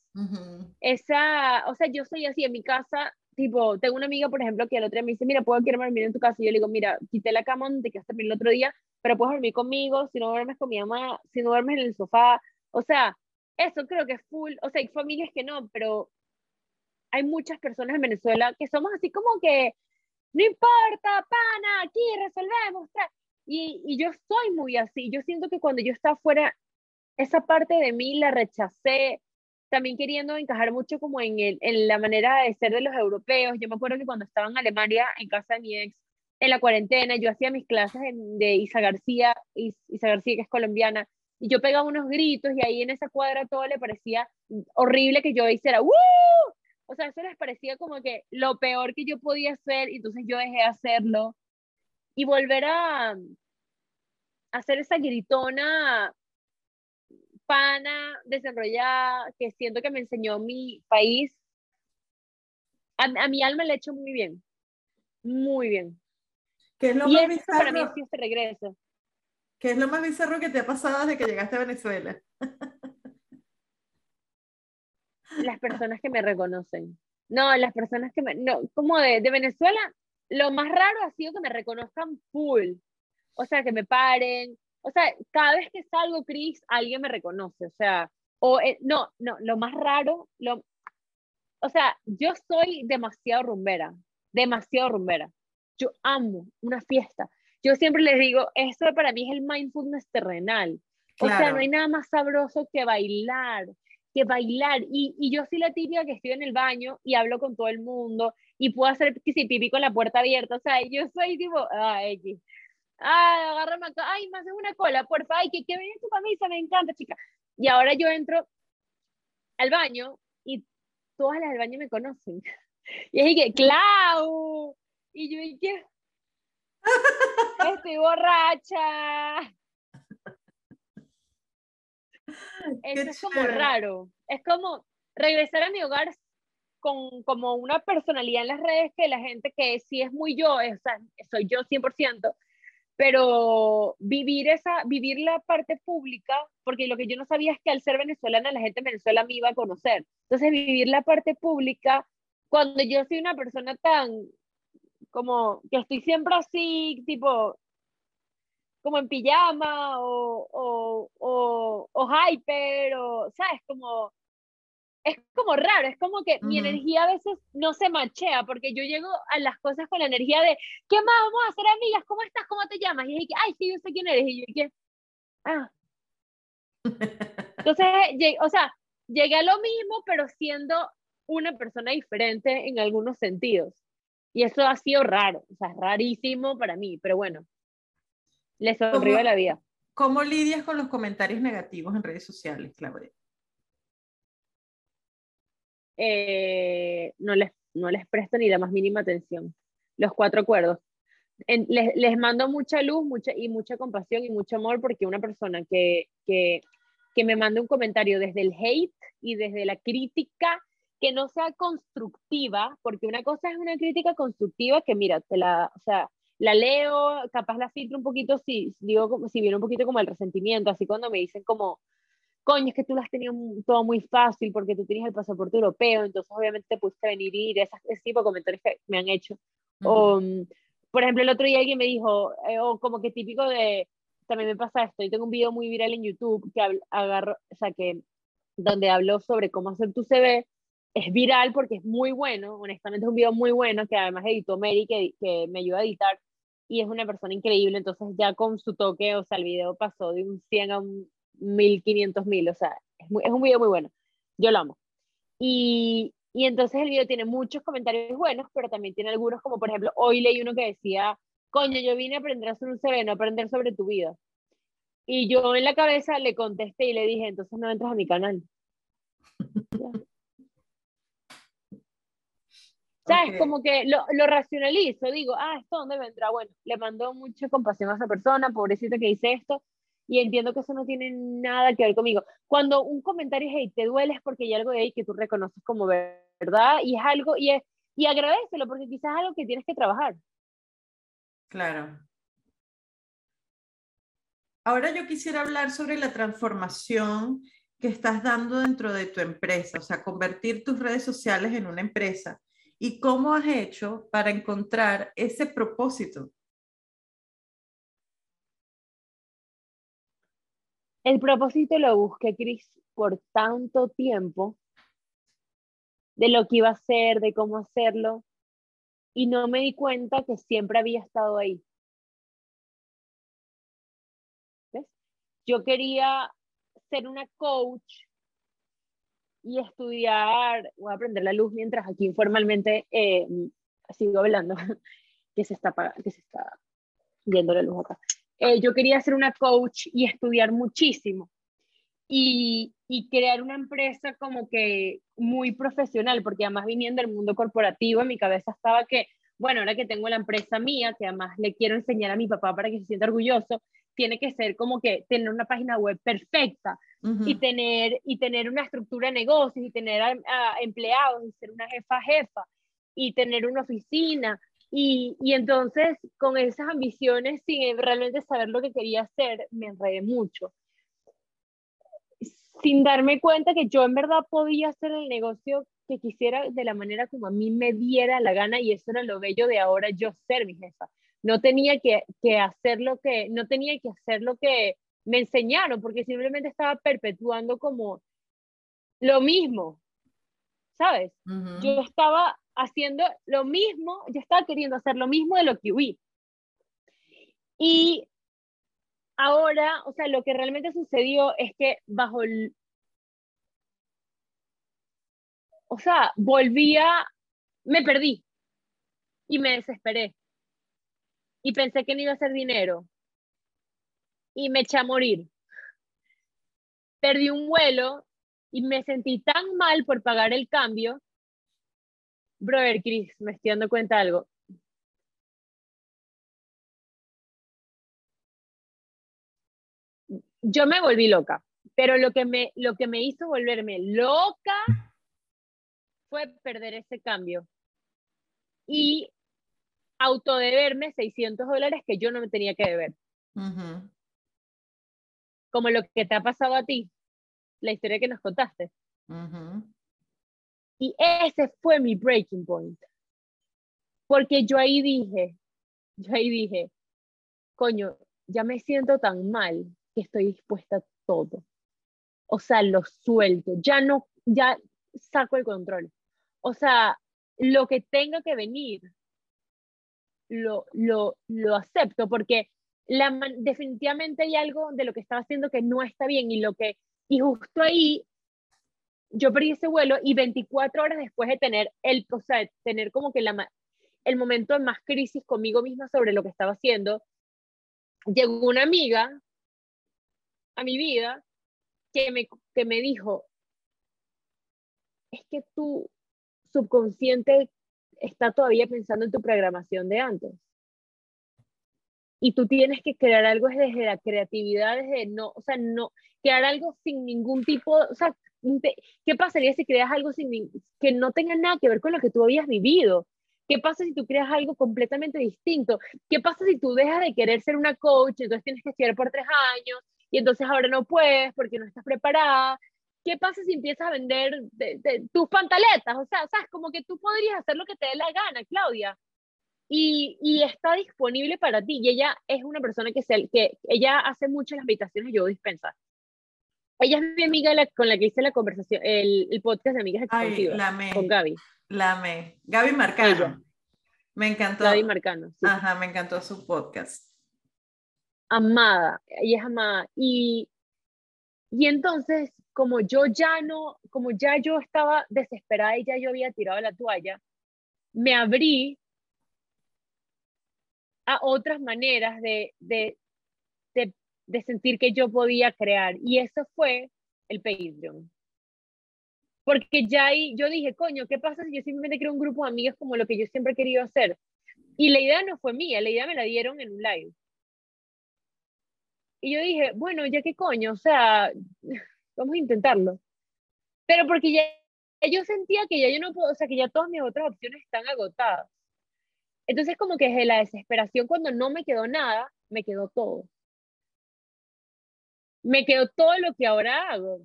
esa, o sea, yo soy así en mi casa, tipo, tengo una amiga, por ejemplo, que el otro día me dice, mira, puedo quedarme dormir en tu casa, y yo le digo, mira, quité la cama donde te quedaste el otro día, pero puedes dormir conmigo, si no duermes con mi mamá, si no duermes en el sofá, o sea, eso creo que es full, o sea, hay familias que no, pero hay muchas personas en Venezuela que somos así como que, no importa, pana, aquí resolvemos. Y, y yo soy muy así, yo siento que cuando yo estaba fuera, esa parte de mí la rechacé, también queriendo encajar mucho como en, el, en la manera de ser de los europeos. Yo me acuerdo que cuando estaba en Alemania, en casa de mi ex, en la cuarentena, yo hacía mis clases de Isa García, Isa García que es colombiana, y yo pegaba unos gritos y ahí en esa cuadra todo le parecía horrible que yo hiciera. O sea, eso les parecía como que lo peor que yo podía hacer y entonces yo dejé de hacerlo. Y volver a, hacer esa gritona pana, desarrollada, que siento que me enseñó mi país, a, mi alma le ha hecho muy bien, muy bien. ¿Qué es lo y más para mí sí este regreso. ¿Qué es lo más bizarro que te ha pasado desde que llegaste a Venezuela? (laughs) Las personas que me reconocen. No, las personas que me... No, como de, de Venezuela, lo más raro ha sido que me reconozcan full. O sea, que me paren. O sea, cada vez que salgo, Chris, alguien me reconoce. O sea, o eh, no, no, lo más raro, lo, o sea, yo soy demasiado rumbera, demasiado rumbera. Yo amo una fiesta yo siempre les digo, esto para mí es el mindfulness terrenal. O sea, no hay nada más sabroso que bailar, que bailar. Y, y yo soy la típica que estoy en el baño y hablo con todo el mundo y puedo hacer que si pipí con la puerta abierta. O sea, yo soy tipo, ah, X. Ah, agárrame acá. Ay, me haces una cola, porfa. Ay, que, que venga tu camisa, me encanta, chica. Y ahora yo entro al baño y todas las del baño me conocen. (laughs) Y es que, Clau. Y yo dije, Estoy borracha. (laughs) Eso es como raro. Es como regresar a mi hogar con como una personalidad en las redes que la gente que sí es muy yo, o sea, soy yo 100%, pero vivir esa vivir la parte pública, porque lo que yo no sabía es que al ser venezolana la gente en Venezuela me iba a conocer. Entonces vivir la parte pública cuando yo soy una persona tan como que estoy siempre así, tipo, como en pijama o, o, o, o hyper, o, ¿sabes? Como es como raro, es como que mi energía a veces no se machea, porque yo llego a las cosas con la energía de, ¿qué más vamos a hacer, amigas? ¿Cómo estás? ¿Cómo te llamas? Y dije, ay, sí, yo sé quién eres. Y yo dije, ah. Entonces, o sea, llegué a lo mismo, pero siendo una persona diferente en algunos sentidos. Y eso ha sido raro, o sea, rarísimo para mí, pero bueno, le sonrío la vida. ¿Cómo lidias con los comentarios negativos en redes sociales, Claudia? Eh, no, les, no les presto ni la más mínima atención. Los cuatro acuerdos. les, les, mando mucha luz mucha, y mucha compasión y mucho amor porque una persona que, que, que me manda un comentario desde el hate y desde la crítica que no sea constructiva, porque una cosa es una crítica constructiva que mira, te la, o sea, la leo, capaz la filtro un poquito si digo si viene un poquito como el resentimiento, así cuando me dicen como coño, es que tú lo has tenido todo muy fácil porque tú tienes el pasaporte europeo, entonces obviamente te pudiste venir y ir, ese tipo de comentarios que me han hecho. O, mm, por ejemplo, el otro día alguien me dijo, eh, o como que típico de, también me pasa esto, y tengo un video muy viral en YouTube que agarro, o sea, que donde hablo sobre cómo hacer tu CV, es viral porque es muy bueno, honestamente es un video muy bueno que además editó Mary, que, que me ayuda a editar, y es una persona increíble, entonces ya con su toque, o sea, el video pasó de un 100 a un 1500 mil, o sea, es, es un video muy bueno, yo lo amo. Y, y entonces el video tiene muchos comentarios buenos, pero también tiene algunos, como por ejemplo, hoy leí uno que decía, coño, yo vine a aprender a hacer un CV, no a aprender sobre tu vida. Y yo en la cabeza le contesté y le dije, entonces no entras a mi canal. (laughs) ¿Sabes? Como que lo, lo, racionalizo, digo, ah, ¿esto dónde vendrá? Bueno, le mandó mucha compasión a esa persona, pobrecita que dice esto, y entiendo que eso no tiene nada que ver conmigo. Cuando un comentario es hate te duele es porque hay algo de ahí que tú reconoces como verdad y es algo, y, es, y agradecelo porque quizás es algo que tienes que trabajar. Claro. Ahora yo quisiera hablar sobre la transformación que estás dando dentro de tu empresa, o sea, convertir tus redes sociales en una empresa. ¿Y cómo has hecho para encontrar ese propósito? El propósito lo busqué, Cris, por tanto tiempo, de lo que iba a hacer, de cómo hacerlo, y no me di cuenta que siempre había estado ahí. ¿Ves? Yo quería ser una coach y estudiar, voy a aprender la luz mientras aquí informalmente eh, sigo hablando, (laughs) que se está, que se está viendo la luz acá. Eh, yo quería ser una coach y estudiar muchísimo y, y, crear una empresa como que muy profesional, porque además viniendo del mundo corporativo, en mi cabeza estaba que, bueno, ahora que tengo la empresa mía, que además le quiero enseñar a mi papá para que se sienta orgulloso, tiene que ser como que tener una página web perfecta y, tener, y tener una estructura de negocios y tener empleados y ser una jefa jefa y tener una oficina y, y, entonces, con esas ambiciones, sin realmente saber lo que quería hacer, me enredé mucho. Sin darme cuenta que yo en verdad podía hacer el negocio que quisiera de la manera como a mí me diera la gana y eso era lo bello de ahora yo ser mi jefa. No tenía que, que hacer lo que, no tenía que hacer lo que me enseñaron, porque simplemente estaba perpetuando como lo mismo, ¿sabes? Yo estaba haciendo lo mismo, yo estaba queriendo hacer lo mismo de lo que huí. Y ahora, o sea, lo que realmente sucedió es que bajo el... O sea, volvía, me perdí y me desesperé. Y pensé que no iba a hacer dinero. Y me eché a morir. Perdí un vuelo y me sentí tan mal por pagar el cambio Brother Chris, me estoy dando cuenta de algo. Yo me volví loca, pero lo que me, lo que me hizo volverme loca fue perder ese cambio y autodeberme 600 dólares que yo no tenía que deber. Como lo que te ha pasado a ti, la historia que nos contaste. Y ese fue mi breaking point. Porque yo ahí dije, yo ahí dije, coño, ya me siento tan mal que estoy dispuesta a todo. O sea, lo suelto. Ya no, ya saco el control. O sea, lo que tenga que venir, lo, lo, lo acepto, porque definitivamente hay algo de lo que estaba haciendo que no está bien y lo que, y justo ahí yo perdí ese vuelo y 24 horas después de tener el, o sea, tener como que el momento de más crisis conmigo misma sobre lo que estaba haciendo, llegó una amiga a mi vida que me, que me dijo, es que tu subconsciente está todavía pensando en tu programación de antes. Y tú tienes que crear algo desde la creatividad, desde no, o sea, no, crear algo sin ningún tipo, o sea, ¿qué pasaría si creas algo sin, que no tenga nada que ver con lo que tú habías vivido? ¿Qué pasa si tú creas algo completamente distinto? ¿Qué pasa si tú dejas de querer ser una coach, entonces tienes que estudiar por tres años y entonces ahora no puedes porque no estás preparada? ¿Qué pasa si empiezas a vender tus pantaletas? O sea, sabes, como que tú podrías hacer lo que te dé la gana, Claudia. Y, y, está disponible para ti. Y ella es una persona que, se, que ella hace mucho las meditaciones yo dispensa. Ella es mi amiga con la que hice la conversación, el, el podcast de Amigas Expansivas, con Gaby. La me. Gaby Marcano. Me encantó. Gaby Marcano. Ajá, me encantó su podcast. Amada, ella es amada. Y, y entonces, como yo ya no, como ya yo estaba desesperada y ya yo había tirado la toalla, me abrí a otras maneras de, de, de, sentir que yo podía crear. Y eso fue el Patreon. Porque ya ahí yo dije, coño, ¿qué pasa si yo simplemente creo un grupo de amigas como lo que yo siempre he querido hacer? Y la idea no fue mía, la idea me la dieron en un live. Y yo dije, bueno, ya qué coño, o sea, (laughs) vamos a intentarlo. Pero porque ya yo sentía que ya yo no puedo, o sea, que ya todas mis otras opciones están agotadas. Entonces como que desde la desesperación cuando no me quedó nada, me quedó todo. Me quedó todo lo que ahora hago.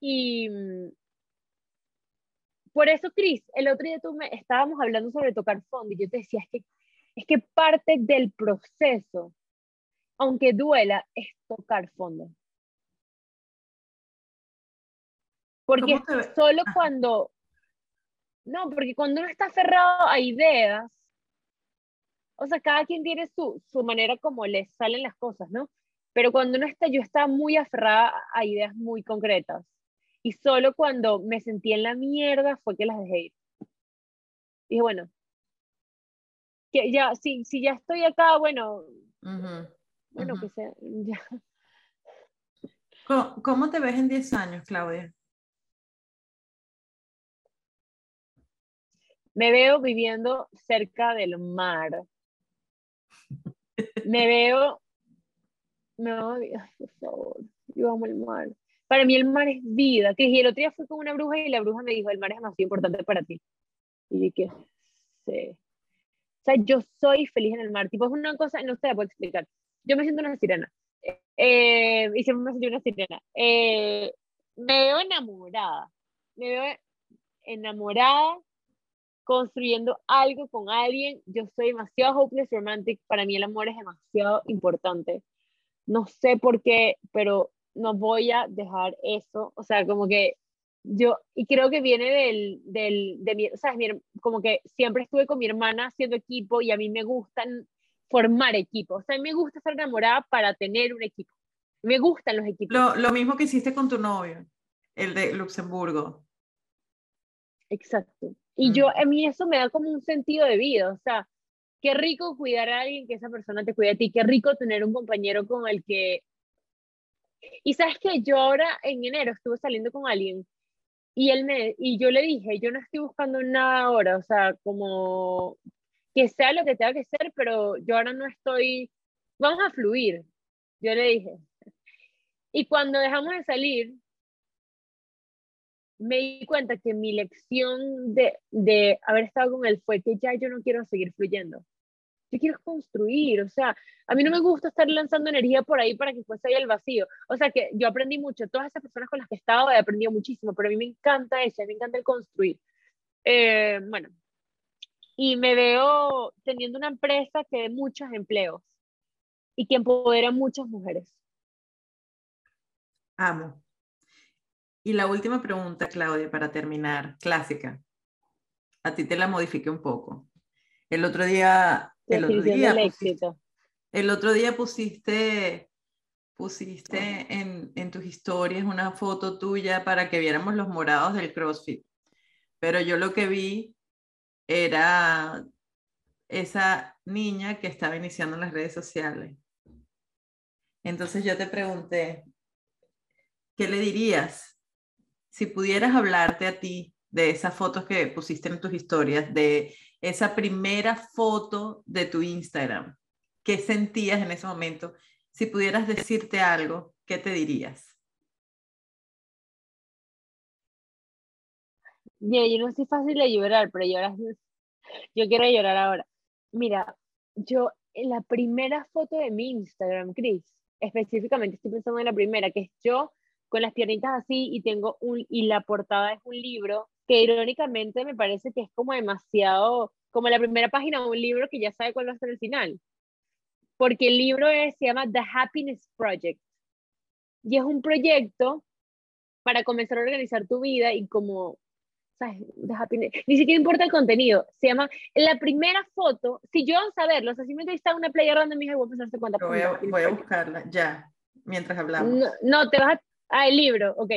Y mm, por eso, Cris, el otro día tú me estábamos hablando sobre tocar fondo y yo te decía, es que, es que parte del proceso, aunque duela, es tocar fondo. Porque solo cuando, no, porque cuando uno está aferrado a ideas, o sea, cada quien tiene su, su manera como le salen las cosas, ¿no? Pero cuando uno está, yo estaba muy aferrada a ideas muy concretas. Y solo cuando me sentí en la mierda fue que las dejé ir. Dije, bueno, que ya, si, si ya estoy acá, bueno, bueno, que sea, ya. ¿Cómo, te ves en 10 años, Claudia? Me veo viviendo cerca del mar. Me veo, me veo, por favor, yo amo el mar. Para mí el mar es vida. Que el otro día fui con una bruja y la bruja me dijo, el mar es demasiado importante para ti. Y dije, sí. O sea, yo soy feliz en el mar. Tipo, es una cosa, no se la puedo explicar. Yo me siento una sirena. Eh, y siempre me siento una sirena. Eh, me veo enamorada. Me veo enamorada construyendo algo con alguien. Yo soy demasiado hopeless romantic. Para mí el amor es demasiado importante. No sé por qué, pero no voy a dejar eso, o sea, como que yo, y creo que viene del, del de mi, o sea, como que siempre estuve con mi hermana haciendo equipo y a mí me gustan formar equipo, o sea, a mí me gusta estar enamorada para tener un equipo, me gustan los equipos. Lo, lo mismo que hiciste con tu novio, el de Luxemburgo. Exacto. Y yo, a mí eso me da como un sentido de vida, o sea, qué rico cuidar a alguien que esa persona te cuida a ti, qué rico tener un compañero con el que y sabes que yo ahora en enero estuve saliendo con alguien y él me y yo le dije, yo no estoy buscando nada ahora, o sea, como que sea lo que tenga que ser, pero yo ahora no estoy, vamos a fluir. Yo le dije. Y cuando dejamos de salir, me di cuenta que mi lección de, de haber estado con él fue que ya yo no quiero seguir fluyendo yo quiero construir, o sea, a mí no me gusta estar lanzando energía por ahí para que fuese ahí el vacío. O sea, que yo aprendí mucho, todas esas personas con las que he estado he aprendido muchísimo, pero a mí me encanta eso, a mí me encanta el construir. Eh, bueno, y me veo teniendo una empresa que dé muchos empleos y que empodera a muchas mujeres. Amo. Y la última pregunta, Claudia, para terminar, clásica. A ti te la modifiqué un poco. El otro día, el otro día, pusiste, el otro día pusiste, pusiste en, en tus historias una foto tuya para que viéramos los morados del CrossFit. Pero yo lo que vi era esa niña que estaba iniciando en las redes sociales. Entonces yo te pregunté, ¿qué le dirías si pudieras hablarte a ti de esas fotos que pusiste en tus historias, de esa primera foto de tu Instagram? ¿Qué sentías en ese momento? Si pudieras decirte algo, ¿qué te dirías? Mira, yo no soy fácil de llorar, pero llorar, yo quiero llorar ahora. Mira, yo en la primera foto de mi Instagram, Chris, específicamente estoy pensando en la primera, que es yo con las piernitas así y tengo un, y la portada es un libro que irónicamente me parece que es como demasiado, como la primera página de un libro que ya sabe cuál va a ser el final. Porque el libro se llama The Happiness Project. Y es un proyecto para comenzar a organizar tu vida y como ni siquiera importa el contenido. Se llama la primera foto. Si yo saberlo, o sea, si me está una playa random, mi hija, voy a pensar cuánta voy, a, voy a buscarla ya, mientras hablamos. No, te vas a. Ah, el libro, ok.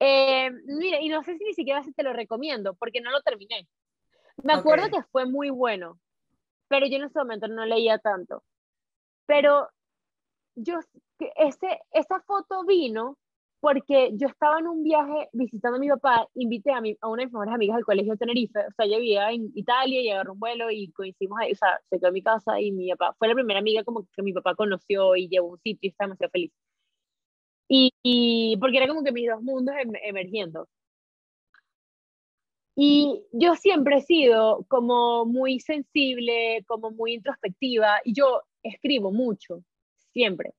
Eh, mire, y no sé si ni siquiera te lo recomiendo, porque no lo terminé. Me acuerdo que fue muy bueno, pero yo en ese momento no leía tanto. Pero yo, ese, esa foto vino porque yo estaba en un viaje visitando a mi papá, invité a, mi, a una de mis mejores amigas del colegio de Tenerife, o sea, ella vivía en Italia y agarró un vuelo y coincidimos ahí, o sea, se quedó en mi casa y mi papá, fue la primera amiga como que mi papá conoció y llevó a un sitio y estaba demasiado feliz. Y, y, porque era como que mis dos mundos em, emergiendo. Y yo siempre he sido como muy sensible, como muy introspectiva, y yo escribo mucho, siempre.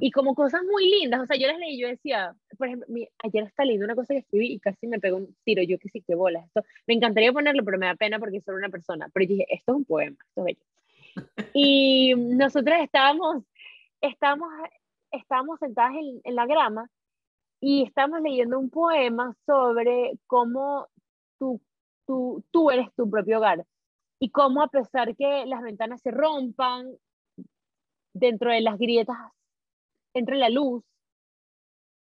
Y como cosas muy lindas, o sea, yo las leí yo decía, por ejemplo, ayer está leyendo una cosa que escribí y casi me pegó un tiro, yo que sí, que bolas, esto, me encantaría ponerlo, pero me da pena porque soy una persona, pero dije, esto es un poema, esto es bello. (laughs) y nosotras estábamos, estábamos, estábamos sentadas en, en la grama y estábamos leyendo un poema sobre cómo tú, tú, tú eres tu propio hogar y cómo a pesar que las ventanas se rompan, dentro de las grietas entre la luz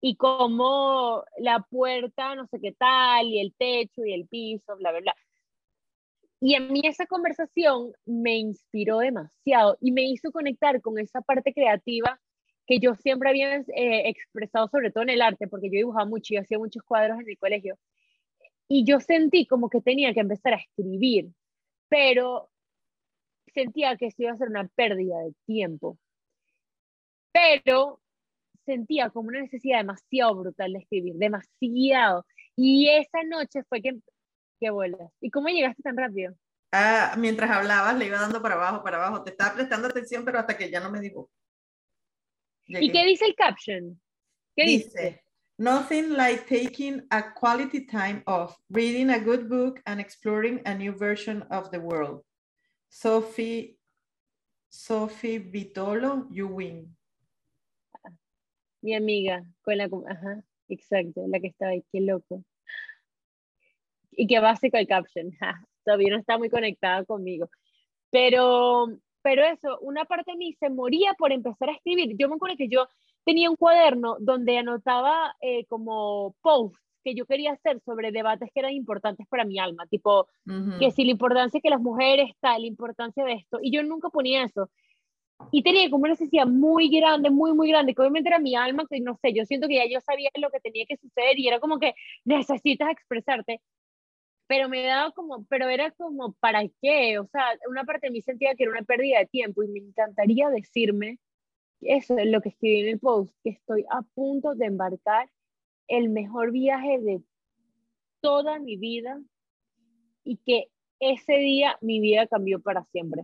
y cómo la puerta, no sé qué tal, y el techo y el piso, bla, bla, bla. Y a mí esa conversación me inspiró demasiado y me hizo conectar con esa parte creativa que yo siempre había eh, expresado, sobre todo en el arte, porque yo dibujaba mucho y hacía muchos cuadros en el colegio. Y yo sentí como que tenía que empezar a escribir, pero sentía que eso iba a ser una pérdida de tiempo pero sentía como una necesidad demasiado brutal de escribir, demasiado. Y esa noche fue que, que vuelas. ¿Y cómo llegaste tan rápido? Ah, mientras hablabas le iba dando para abajo, para abajo. Te estaba prestando atención, pero hasta que ya no me dijo. ¿Y qué dice el caption? ¿Qué dice? Nothing like taking a quality time off, reading a good book and exploring a new version of the world. Sophie, Sophie Vitolo, you win mi amiga, con la, ajá, exacto, la que estaba ahí, qué loco. Y qué básico el caption, (laughs) todavía no está muy conectada conmigo. Pero, pero eso, una parte de mí se moría por empezar a escribir. Yo me acuerdo que yo tenía un cuaderno donde anotaba eh, como posts que yo quería hacer sobre debates que eran importantes para mi alma, tipo que si la importancia que las mujeres tal, la importancia de esto, y yo nunca ponía eso y tenía como una necesidad muy grande, muy, muy grande, que obviamente era mi alma, que no sé, yo siento que ya yo sabía lo que tenía que suceder y era como que necesitas expresarte, pero me daba como, pero era como, ¿para qué? O sea, una parte de mí sentía que era una pérdida de tiempo y me encantaría decirme, eso es lo que escribí en el post, que estoy a punto de embarcar el mejor viaje de toda mi vida y que ese día mi vida cambió para siempre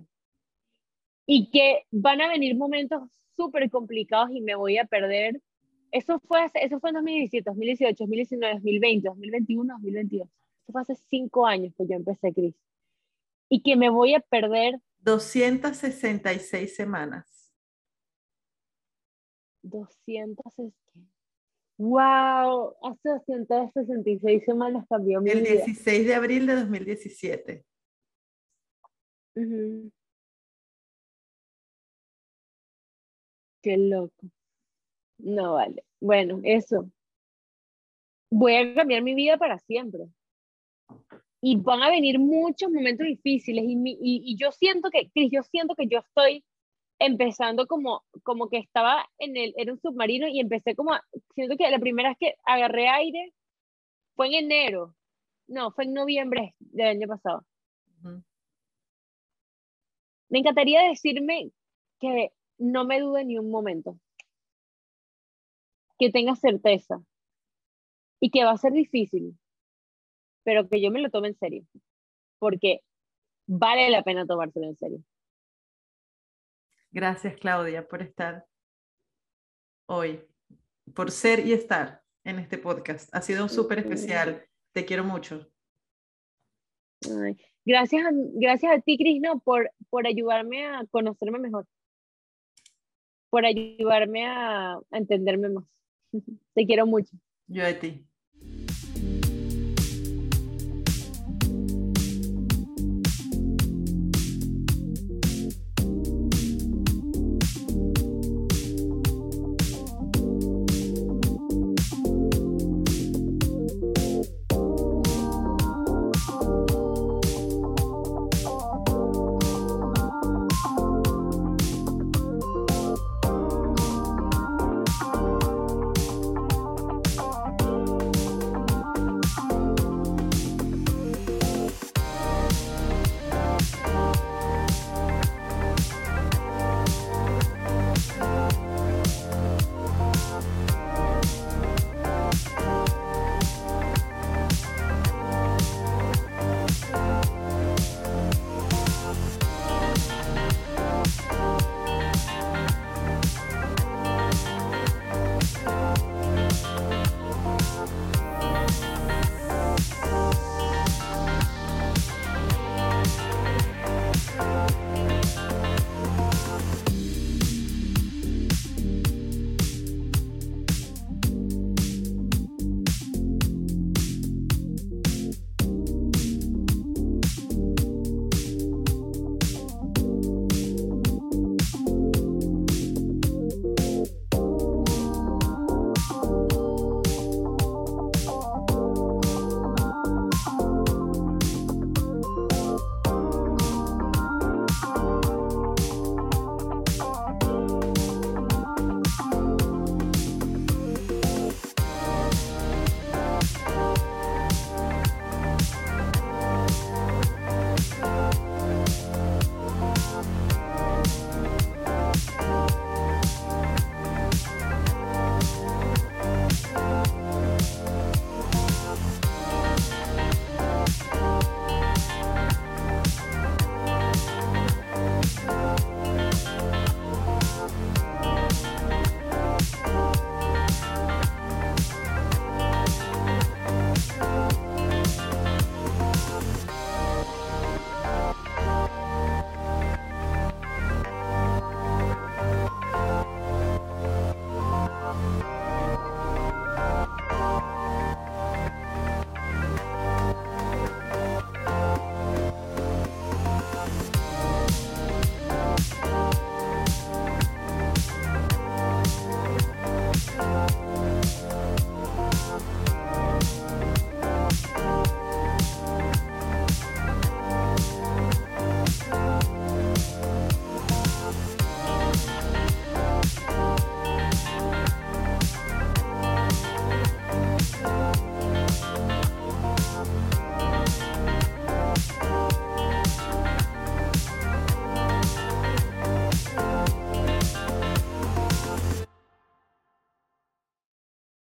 y que van a venir momentos súper complicados y me voy a perder. Eso fue, eso fue en 2017, 2018, 2019, 2020, 2021, 2022. Eso fue hace cinco años que yo empecé, Cris. Y que me voy a perder. 266 semanas. 200, Wow, hace 266 semanas cambió mi El vida. 16 de abril de 2017. Ujú. Qué loco. No vale. Bueno, eso. Voy a cambiar mi vida para siempre. Y van a venir muchos momentos difíciles. Y, mi- y, y yo siento que, Cris, yo siento que yo estoy empezando como, como que estaba en el, era un submarino y empecé como, a- siento que la primera vez que agarré aire fue en enero. No, fue en noviembre del año pasado. Ujú. Me encantaría decirme que no me dude ni un momento, que tenga certeza y que va a ser difícil, pero que yo me lo tome en serio, porque vale la pena tomárselo en serio. Gracias, Claudia, por estar hoy, por ser y estar en este podcast. Ha sido súper especial. Te quiero mucho. Ay, gracias, a, gracias a ti, Cris, no, por, por ayudarme a conocerme mejor, por ayudarme a, a entenderme más. (laughs) Te quiero mucho. Yo a ti.